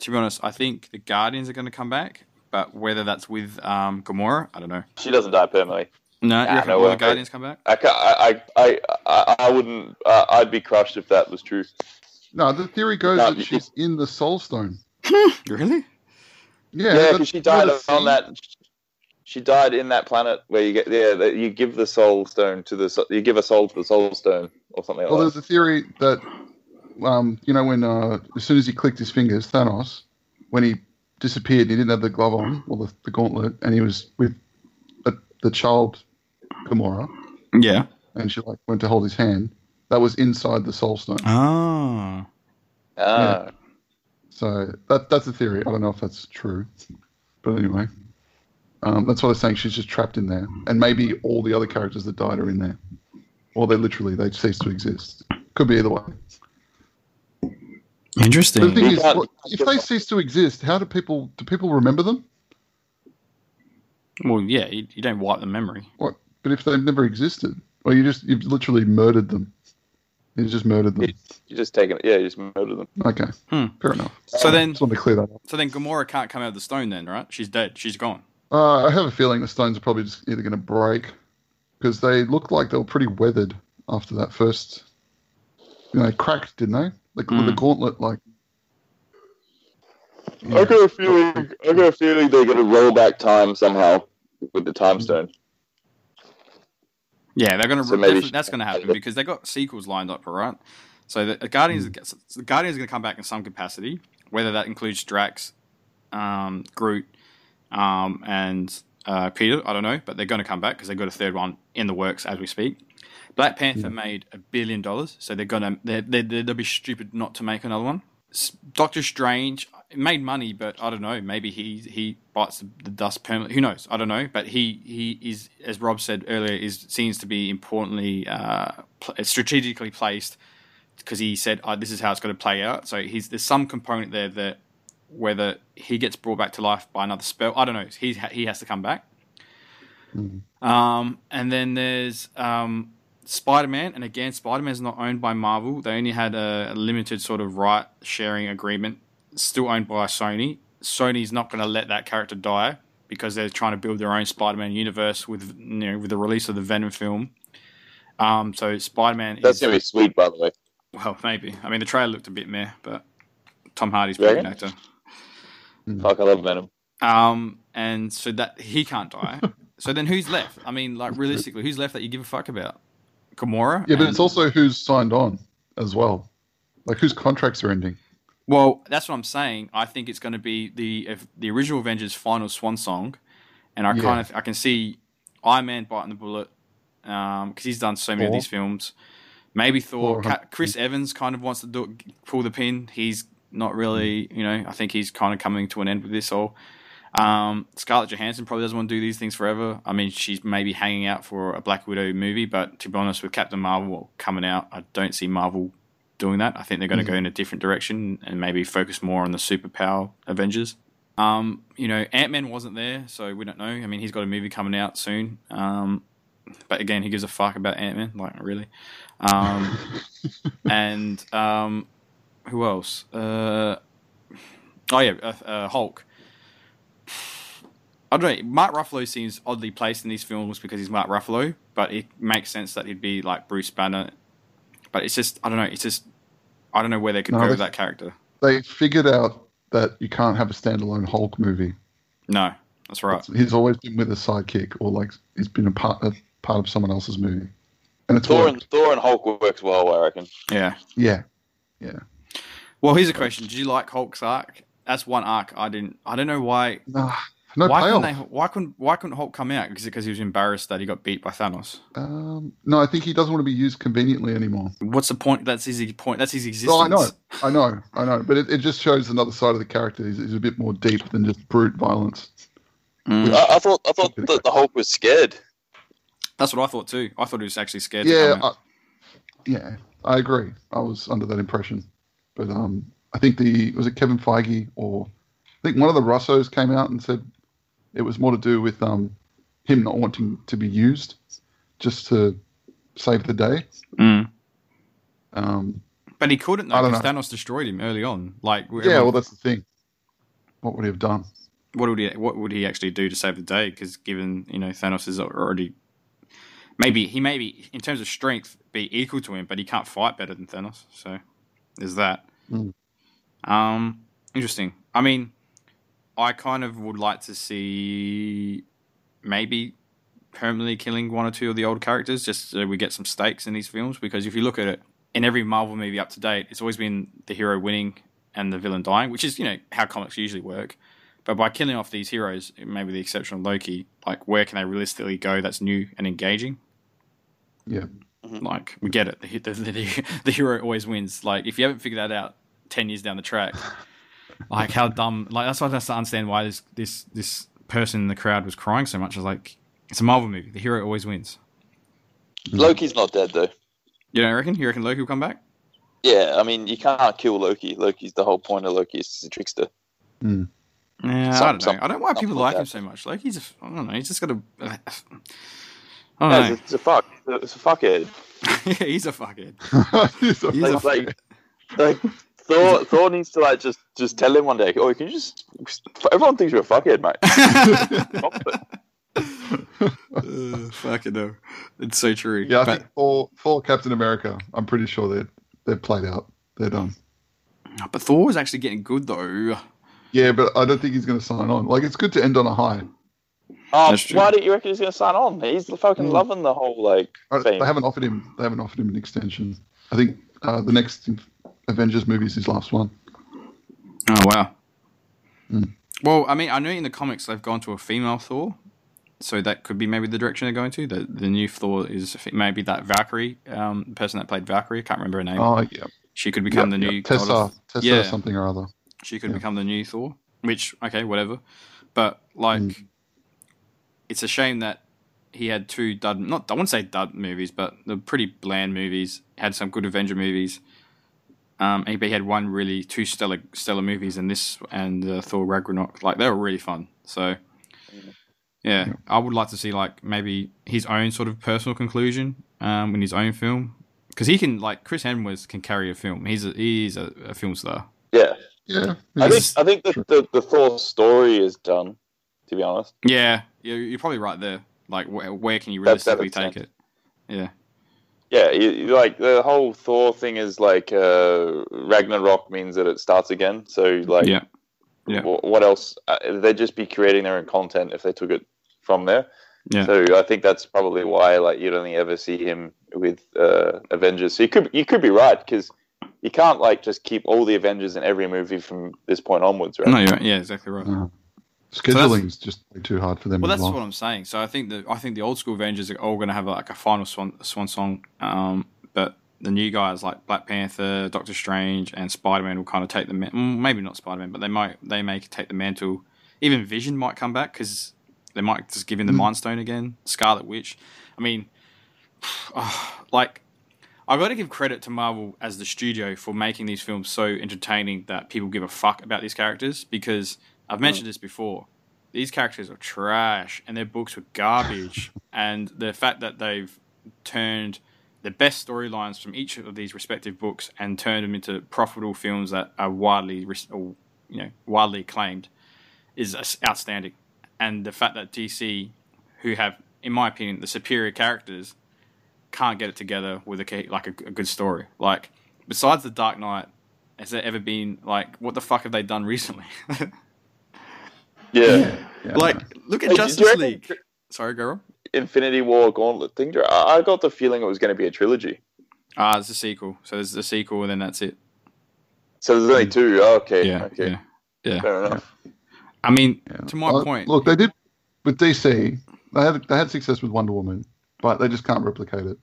To be honest, I think the Guardians are going to come back, but whether that's with um Gamora, I don't know. She doesn't die permanently. No, you Nah, reckon no all the Guardians come back? I, I, I, I, I wouldn't. Uh, I'd be crushed if that was true. No, the theory goes No, that you- she's in the Soul Stone. Really? Yeah, Yeah, because she died on scene- that. She died in that planet where you get yeah. That you give the soul stone to the you give a soul to the soul stone or something Well, like there's that. a theory that, um, you know, when uh, as soon as he clicked his fingers, Thanos, when he disappeared, he didn't have the glove on or the, the gauntlet, and he was with a, the child Gamora, Yeah. and she like went to hold his hand. That was inside the Soul Stone. Oh. Ah, So that that's a theory. I don't know if that's true, but anyway, um, that's what I was saying. She's just trapped in there, and maybe all the other characters that died are in there, or they literally they cease to exist. Could be either way. Interesting. the thing is, what, if they cease to exist, how do people do people remember them? Well, yeah, you, you don't wipe the memory. What? But if they've never existed, or you just you've literally murdered them, you just murdered them. you just taken it. Yeah, you just murdered them. Okay, Hmm. fair enough. So then, Just wanted to clear that up. so then Gamora can't come out of the stone, then, right? She's dead. She's gone. Uh, I have a feeling the stones are probably just either going to break because they looked like they were pretty weathered after that first. You know, they cracked, didn't they? Like with the Mm. gauntlet, like. I got a feeling. I got a feeling they're going to roll back time somehow with the time stone. Yeah, they're gonna. So maybe that's gonna happen because they got sequels lined up, right? So the, Guardians, the Guardians are gonna come back in some capacity, whether that includes Drax, um, Groot, um, and uh, Peter. I don't know, but they're gonna come back because they've got a third one in the works as we speak. Black Panther made a billion dollars, so they're gonna they're, they're, they'll be stupid not to make another one. Doctor Strange made money, but I don't know. Maybe he he bites the, dust permanently. Who knows? I don't know. But he he is, as Rob said earlier, is seems to be importantly uh, strategically placed because he said oh, this is how it's going to play out. So he's there's some component there that whether he gets brought back to life by another spell, I don't know. He he has to come back. Um, and then there's um, Spider Man, and again, Spider Man is not owned by Marvel. They only had a, a limited sort of right sharing agreement, still owned by Sony. Sony's not going to let that character die because they're trying to build their own Spider Man universe with you know with the release of the Venom film. Um, so Spider Man That's is going to be sweet, by the way. well, maybe. I mean, the trailer looked a bit meh, but Tom Hardy's a You pretty good reckon? actor. Fuck, I love Venom. Um, and so that he can't die. so then who's left? I mean, like realistically, who's left that you give a fuck about? Gamora. Yeah, but and- it's also who's signed on as well. Like whose contracts are ending. Well, that's what I'm saying. I think it's going to be the if the original Avengers final swan song, and I Yeah. kind of I can see Iron Man biting the bullet because he's done so many of these films. Maybe Thor. Thor, Ca- Chris Evans kind of wants to do, pull the pin. He's not really, you know. I think he's kind of coming to an end with this all. Um, Scarlett Johansson probably doesn't want to do these things forever. I mean, she's maybe hanging out for a Black Widow movie, but to be honest, with Captain Marvel coming out, I don't see Marvel doing that. I think they're going to Mhm. go in a different direction and maybe focus more on the superpower Avengers. Um, you know, Ant Man wasn't there, so we don't know. I mean, he's got a movie coming out soon. Um, but again, he gives a fuck about Ant Man, like really. Um, and um, who else? Uh, oh yeah, uh, uh, Hulk. I don't know. Mark Ruffalo seems oddly placed in these films because he's Mark Ruffalo, but it makes sense that he'd be like Bruce Banner. But it's just I don't know. It's just I don't know where they could No, go they- with that character. They figured out that you can't have a standalone Hulk movie. No, that's right. He's always been with a sidekick, or like he's been a part a part of someone else's movie. And it's Thor worked. and Thor and Hulk works well, I reckon. Yeah, yeah. Yeah, Well, here's a question: Did you like Hulk's arc? That's one arc I didn't. I don't know why. nah, no why couldn't they? Why couldn't? Why couldn't Hulk come out? Is it because he was embarrassed that he got beat by Thanos? Um, no, I think he doesn't want to be used conveniently anymore. What's the point? That's his point. That's his existence. No, I know, I know, I know. But it, it just shows another side of the character. He's, he's a bit more deep than just brute violence. Mm. I, I thought I thought that the Hulk was scared. That's what I thought too. I thought he was actually scared. to Yeah, come out. I, yeah, I agree. I was under that impression, but um, I think the was it Kevin Feige or I think one of the Russos came out and said it was more to do with um him not wanting to be used, just to save the day. Mm. Um, But he couldn't though because. Thanos destroyed him early on. Like, yeah, well, that's the thing. What would he have done? what would he? What would he actually do to save the day? Because given you know Thanos is already maybe he may be in terms of strength be equal to him, but he can't fight better than Thanos. So there's that. Mm. Um, interesting. I mean, I kind of would like to see maybe permanently killing one or two of the old characters, just so we get some stakes in these films. Because if you look at it in every Marvel movie up to date, it's always been the hero winning and the villain dying, which is you know how comics usually work. But by killing off these heroes, maybe the exception of Loki, like where can they realistically go that's new and engaging? Yeah. Mm-hmm. Like we get it, the, the, the, the hero always wins. Like if you haven't figured that out ten years down the track, like how dumb. Like that's why I just don't understand why this this this person in the crowd was crying so much. I was like, it's a Marvel movie. The hero always wins. Mm-hmm. Loki's not dead though. You don't reckon? You reckon Loki will come back? Yeah, I mean you can't kill Loki. Loki's the whole point of Loki is he's a trickster. Hmm. Yeah, I don't know. some- I don't know why people like like him so much. Like he's, a, I don't know. He's just got a. I don't No, know. it's a fuck. It's a fuckhead. yeah, he's a fuckhead. He's a He's a Like, like, like Thor, Thor needs to like just just tell him one day. Oh, can you just? Everyone thinks you're a fuckhead, mate. Stop it. uh, fucking hell. It's so true. yeah, I But- think for for Captain America, I'm pretty sure they're they're played out. They're done. But Thor is actually getting good though. Yeah, but I don't think he's going to sign on. Like, it's good to end on a high. Um, why don't you reckon he's going to sign on? He's fucking Mm. loving the whole like thing. They haven't offered him. They haven't offered him an extension. I think uh, the next Avengers movies is his last one. Oh wow. Hmm. Well, I mean, I know in the comics they've gone to a female Thor, so that could be maybe the direction they're going to. The the new Thor is maybe that Valkyrie, um, the person that played Valkyrie. I can't remember her name. Oh yeah, she could become Yeah, the new Tessa, of- Tessa Yeah. something or other. She could Yeah. become the new Thor. Which okay, whatever. But like, Mm. it's a shame that he had two dud. Not I wouldn't say dud movies, but the pretty bland movies. Had some good Avenger movies. Um, and he had one really two stellar stellar movies, and this and uh, Thor Ragnarok. Like they were really fun. So. Yeah, I would like to see like maybe his own sort of personal conclusion um, in his own film because he can like Chris Hemsworth can carry a film. He's a, he's a, a film star. yeah, Yeah, I think I think the, the the Thor story is done. To be honest, Yeah, you're, you're probably right there. Like, where, where can you That- that realistically take sense. it? Yeah, yeah, you, you- like the whole Thor thing is like uh, Ragnarok means that it starts again. So like, yeah, Yeah. wh- what else? Uh, they'd just be creating their own content if they took it from there. Yeah. So I think that's probably why like you'd only ever see him with uh, Avengers. So you could you could be right because you can't like just keep all the Avengers in every movie from this point onwards, right? no, you're right. yeah, exactly right. Uh, scheduling's just way too hard for them. Well, that's well. what I'm saying. So I think the I think the old school Avengers are all going to have like a final swan swan song. Um, but the new guys like Black Panther, Doctor Strange, and Spider Man will kind of take the mm, maybe not Spider Man, but they might they may take the mantle even Vision might come back because they might just give him the Mm. Mind Stone again. Scarlet Witch. I mean, like I've got to give credit to Marvel as the studio for making these films so entertaining that people give a fuck about these characters because I've mentioned this before. These characters are trash and their books were garbage and the fact that they've turned the best storylines from each of these respective books and turned them into profitable films that are widely you know widely acclaimed is outstanding and the fact that DC who have in my opinion the superior characters can't get it together with a like a, a good story. Like besides the Dark Knight, has there ever been like what the fuck have they done recently? Yeah. Yeah. like look at Hey, do you Justice reckon League. Sorry, girl. Infinity War Gauntlet thing. I I got the feeling it was going to be a trilogy. Ah, it's a sequel. So there's a sequel, and then that's it. So there's only two. Oh, okay. Yeah, okay. yeah, yeah. Fair enough. I mean, Yeah. to my Uh, point, Look, they did with DC. They had they had success with Wonder Woman, but they just can't replicate it.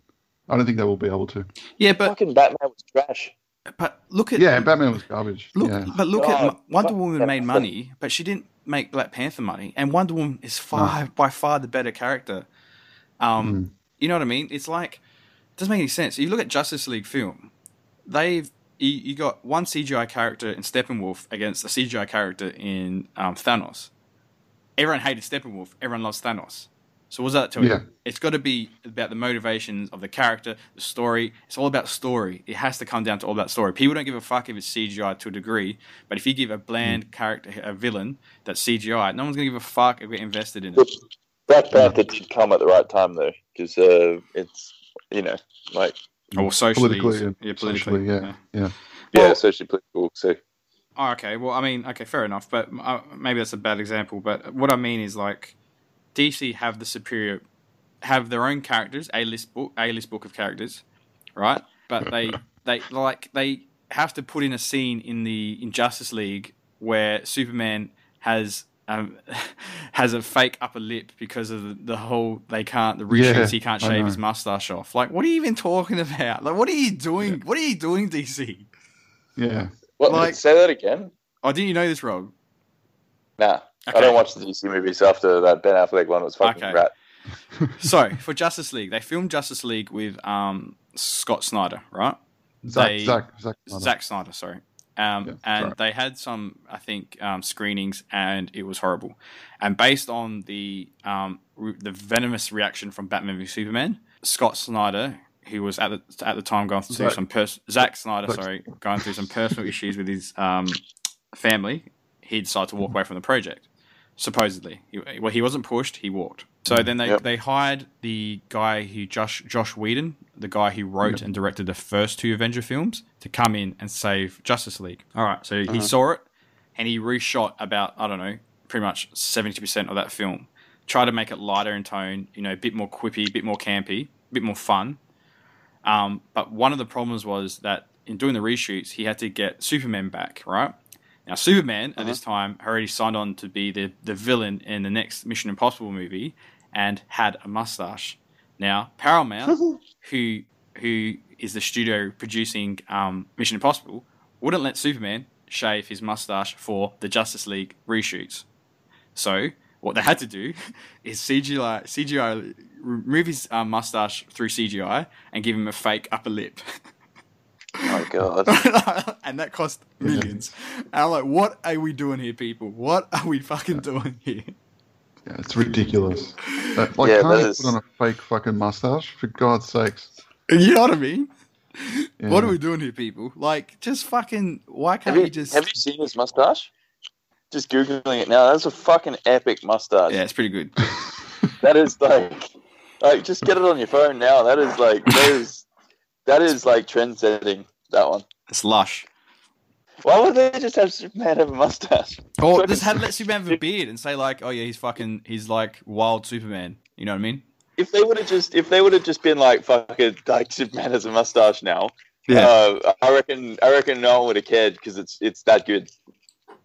I don't think they will be able to. yeah, but Fucking Batman was trash. But look at Yeah, Batman was garbage. Look, yeah. but look God, at Wonder fuck Woman that made money, but she didn't make Black Panther money, and Wonder Woman is far by far the better character. Um, Mm. you know what I mean? It's like it doesn't make any sense. You look at Justice League film, they've you, you got one CGI character in Steppenwolf against a CGI character in um, Thanos. Everyone hated Steppenwolf. Everyone loves Thanos. So what's that tell Yeah. you? It's got to be about the motivations of the character, the story. It's all about story. It has to come down to all about story. People don't give a fuck if it's CGI to a degree, but if you give a bland Mm. character, a villain that's CGI, no one's gonna give a fuck if we're invested in it. Black Panther did come at the right time though, because uh, it's you know like Or socially, Politically and yeah, politically, socially, yeah, yeah. yeah, Well- socially political. So Oh, okay. Well, I mean, okay, fair enough. But uh, maybe that's a bad example. But what I mean is like DC have the superior, have their own characters, a list book, a list book of characters, right? But they they like they have to put in a scene in the in Justice League where Superman has. Um, has a fake upper lip because of the, the whole they can't the reshoots Yeah, he can't shave his mustache off like what are you even talking about like what are you doing what are you doing DC yeah. what? Like- say that again? oh didn't you know this Rob Nah, Okay. I don't watch the DC movies after that Ben Affleck one was fucking Okay. rat. so for Justice League, they filmed Justice League with um, Scott Snyder, right? Zack, They- Zack, Zack, Snyder. Zack Snyder, sorry. Um, Yeah, and sorry. they had some, I think, um, screenings, and it was horrible. And based on the um, re- the venomous reaction from Batman v Superman, Scott Snyder, who was at the at the time going through Zack- some pers- Zack Snyder, Zack- sorry, going through some personal issues with his um, family, he decided to walk away from the project. Supposedly, well, he wasn't pushed; he walked. So then they, Yep. they hired the guy who Joss Joss Whedon, the guy who wrote and directed the first two Avenger films, to come in and save Justice League. All right, so he saw it and he reshot about I don't know, pretty much seventy percent of that film. Try to make it lighter in tone, you know, a bit more quippy, a bit more campy, a bit more fun. Um, but one of the problems was that in doing the reshoots, he had to get Superman back, right? Now, Superman at this time already signed on to be the, the villain in the next Mission Impossible movie and had a mustache. Now, Paramount, who who is the studio producing um, Mission Impossible, wouldn't let Superman shave his mustache for the Justice League reshoots. So what they had to do is CGI CGI remove his um, mustache through CGI and give him a fake upper lip. Oh my god. and that cost millions. And I'm like, what are we doing here, people? What are we fucking doing here? Yeah, it's ridiculous. Uh, like, Yeah, can't you is- put on a fake fucking mustache? For God's sakes. You know what I mean? What are we doing here, people? Like, just fucking. Why can't you you just? have you seen his mustache? Just googling it now. That's a fucking epic mustache. Yeah, it's pretty good. That is like, like just get it on your phone now. That is like that is that is like trend setting. That one. It's lush. Why would they just have Superman have a mustache? Or Fucking- just have let Superman have a beard and say like, oh yeah, he's fucking, he's like wild Superman. You know what I mean? If they would have just if they would have just been like fucking like Superman has a mustache now, Yeah. uh, I reckon I reckon no one would have cared because it's it's that good.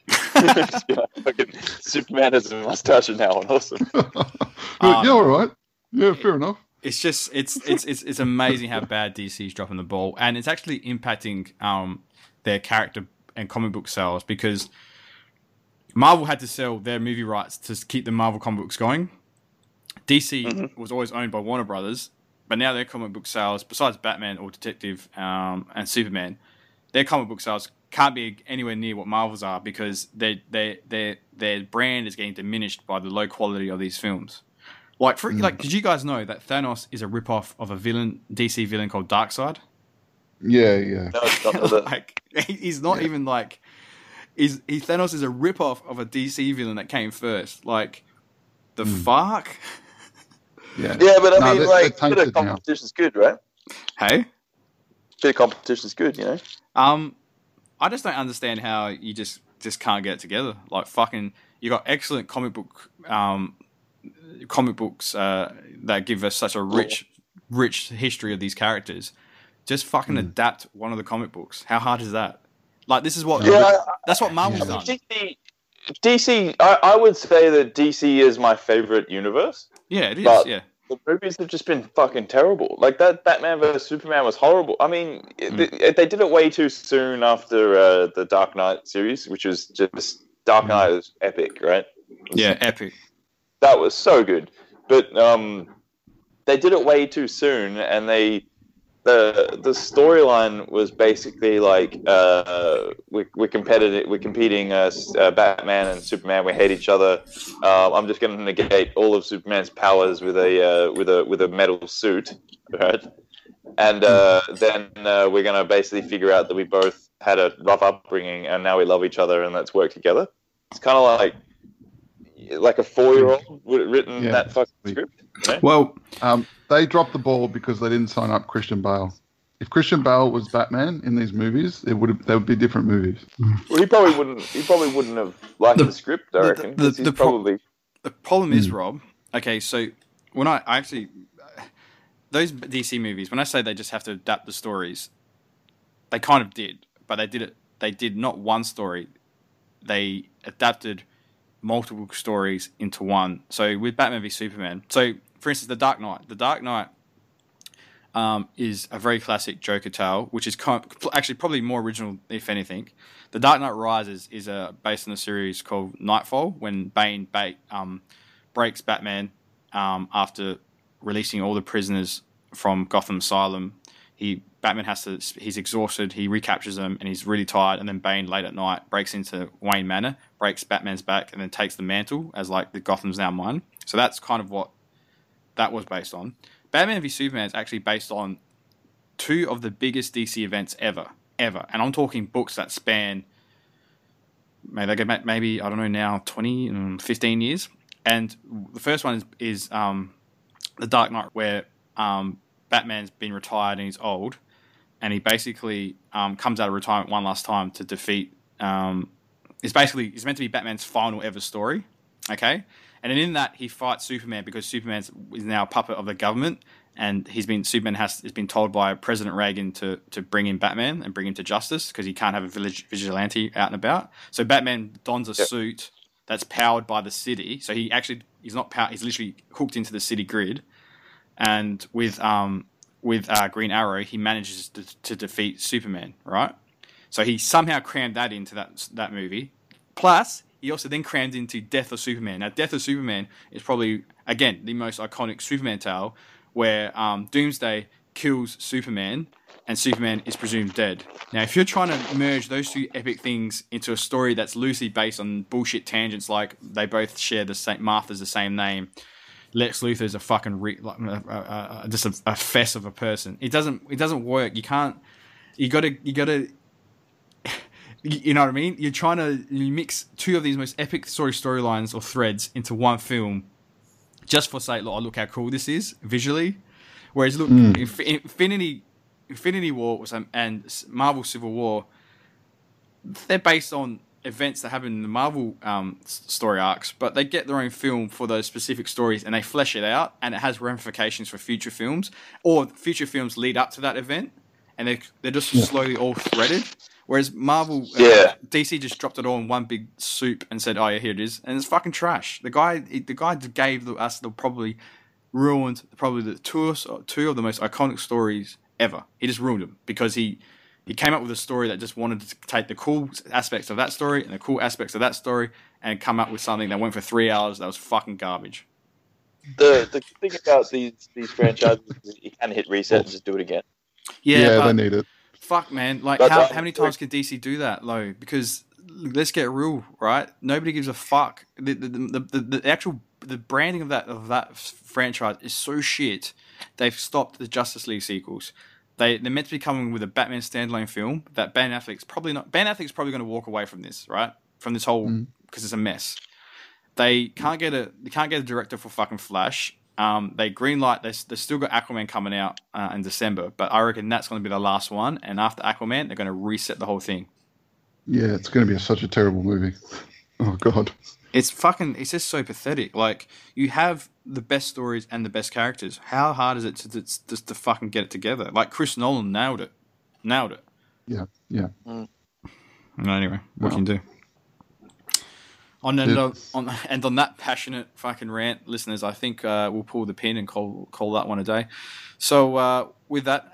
Like, Superman has a mustache now and awesome. But, yeah, all right. Yeah, fair enough. It's just it's it's it's it's amazing how bad DC's dropping the ball, and it's actually impacting um their character and comic book sales because Marvel had to sell their movie rights to keep the Marvel comic books going. DC Mhm. was always owned by Warner Brothers, but now their comic book sales, besides Batman or Detective um, and Superman, their comic book sales can't be anywhere near what Marvel's are because their their their their brand is getting diminished by the low quality of these films. Like, for, like, did you guys know that Thanos is a ripoff of a villain, DC villain called Darkseid? Yeah, yeah. No, it's not the- like, he's not even like, he's he, Thanos is a ripoff of a DC villain that came first. Like, the fuck? Yeah. yeah, but I No, mean, they're- like, they're bit of tainted now. competition's good, right? Hey, Bit of competition's good, you know. um, I just don't understand how you just just can't get it together. Like, fucking, you got excellent comic book, um, comic books uh, that give us such a rich, rich history of these characters. Just fucking adapt one of the comic books. How hard is that? Like, this is what Yeah, that's what Marvel's Yeah. done. DC, DC, I, I would say that DC is my favorite universe. Yeah, it is. But- yeah. The movies have just been fucking terrible. Like that Batman vs Superman was horrible. I mean, they, they did it way too soon after uh, the Dark Knight series, which was just Dark Knight was epic, right? Yeah, epic. That was so good. But um, they did it way too soon, and they the the storyline was basically like uh, we we're competitive, we're competing uh, uh, Batman and Superman. We hate each other. Um, I'm just going to negate all of Superman's powers with a uh, with a with a metal suit, right? And uh, then uh, we're going to basically figure out that we both had a rough upbringing, and now we love each other, and let's work together. It's kind of like like a four year old would have written Yeah. that fucking script. You know? Well, Um, they dropped the ball because they didn't sign up Christian Bale. If Christian Bale was Batman in these movies, it would have, they would be different movies. Well, he probably wouldn't. He probably wouldn't have liked The- the, script. I the- reckon. the- 'cause he's the pro- probably the problem is, Rob. Okay, so when I, I actually those DC movies, when I say they just have to adapt the stories, they kind of did, but they did it. They did not one story. They adapted multiple stories into one. So with Batman v Superman, so for instance, The Dark Knight. The Dark Knight um, is a very classic Joker tale, which is kind actually probably more original, if anything. The Dark Knight Rises is uh, based on a series called Knightfall, when Bane ba- um, breaks Batman um, after releasing all the prisoners from Gotham Asylum. He Batman has to. He's exhausted. He recaptures them, and he's really tired. And then Bane, late at night, breaks into Wayne Manor, breaks Batman's back, and then takes the mantle as like the Gotham's now mine. So that's kind of what that was based on. Batman v Superman is actually based on two of the biggest DC events ever, ever, and I'm talking books that span maybe they go back maybe I don't know now 20, um, 15 years. And the first one is, is um, the Dark Knight, where um, Batman's been retired and he's old, and he basically um, comes out of retirement one last time to defeat. Um, it's basically it's meant to be Batman's final ever story, okay? And then in that he fights Superman because Superman is now a puppet of the government, and he's been Superman has has been told by President Reagan to to bring in Batman and bring him to justice because he can't have a village vigilante out and about. So Batman dons a Yep. suit that's powered by the city. So he actually he's not power, he's literally hooked into the city grid, and with um with uh, Green Arrow he manages to, to defeat Superman. Right. So he somehow crammed that into that that movie. Plus, he also then crammed into Death of Superman. Now, Death of Superman is probably again the most iconic Superman tale, where um, Doomsday kills Superman and Superman is presumed dead. Now, if you're trying to merge those two epic things into a story that's loosely based on bullshit tangents, like they both share the same Martha's the same name, Lex Luthor is a fucking re- like, uh, uh, uh, just a, a fess of a person. It doesn't it doesn't work. You can't. You gotta you gotta. You you know what I mean? You're trying to you mix two of these most epic story storylines or threads into one film, just for say, look, look how cool this is visually. Whereas, look, Inf- Infinity, Infinity War was, um, and Marvel Civil War, they're based on events that happen in the Marvel um, story arcs, but they get their own film for those specific stories and they flesh it out, and it has ramifications for future films, or future films lead up to that event, and they they're just slowly all threaded. Whereas Marvel, uh, DC just dropped it all in one big soup and said, "Oh yeah, here it is," and it's fucking trash. The guy, the guy gave the- us the probably ruined probably the two or two of the most iconic stories ever. He just ruined them because he He came up with a story that just wanted to take the cool aspects of that story and the cool aspects of that story and come up with something that went for three hours that was fucking garbage. The the thing about these these franchises, is you can hit reset and just do it again. Yeah, Yeah, but they need it. fuck, man. Like, But, how, um, how many times can DC do that, though? Because let's get real, right? Nobody gives a fuck. The the, the, the, the actual the branding of that of that franchise is so shit. They've stopped the Justice League sequels. They they're meant to be coming with a Batman standalone film that Ben Affleck's probably not. Ben Affleck's probably going to walk away from this, right? From this whole Mm. because it's a mess. They can't get a they can't get a director for fucking Flash. Um, they greenlight. They they still got Aquaman coming out uh, in December, but I reckon that's going to be the last one. And after Aquaman, they're going to reset the whole thing. Yeah, it's going to be such a terrible movie. Oh god. It's fucking. It's just so pathetic. Like you have the best stories and the best characters. How hard is it to, to just to fucking get it together? Like Chris Nolan nailed it. Nailed it. Yeah, yeah. No, anyway, what Wow. can you do? On and on and on that passionate fucking rant, listeners, I think uh, we'll pull the pin and call call that one a day. So uh, with that,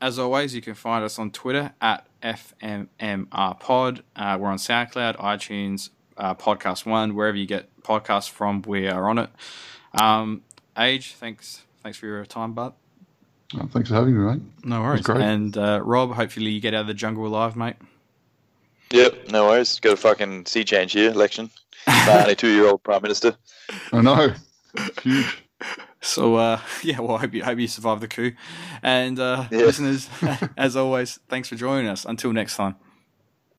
as always, you can find us on Twitter at FMMRPod. Uh, we're on SoundCloud, iTunes, uh, Podcast One, wherever you get podcasts from. We are on it. Um, Age, thanks, thanks for your time, bud. Oh, thanks for having me, mate. No worries. great. And uh, Rob, hopefully you get out of the jungle alive, mate. Yep, no worries. Got a fucking sea change here, election. Ninety-two year old prime minister. I know. Huge. So uh, yeah, well, I hope you hope you survive the coup, and uh, Yeah. listeners, as always, thanks for joining us. Until next time.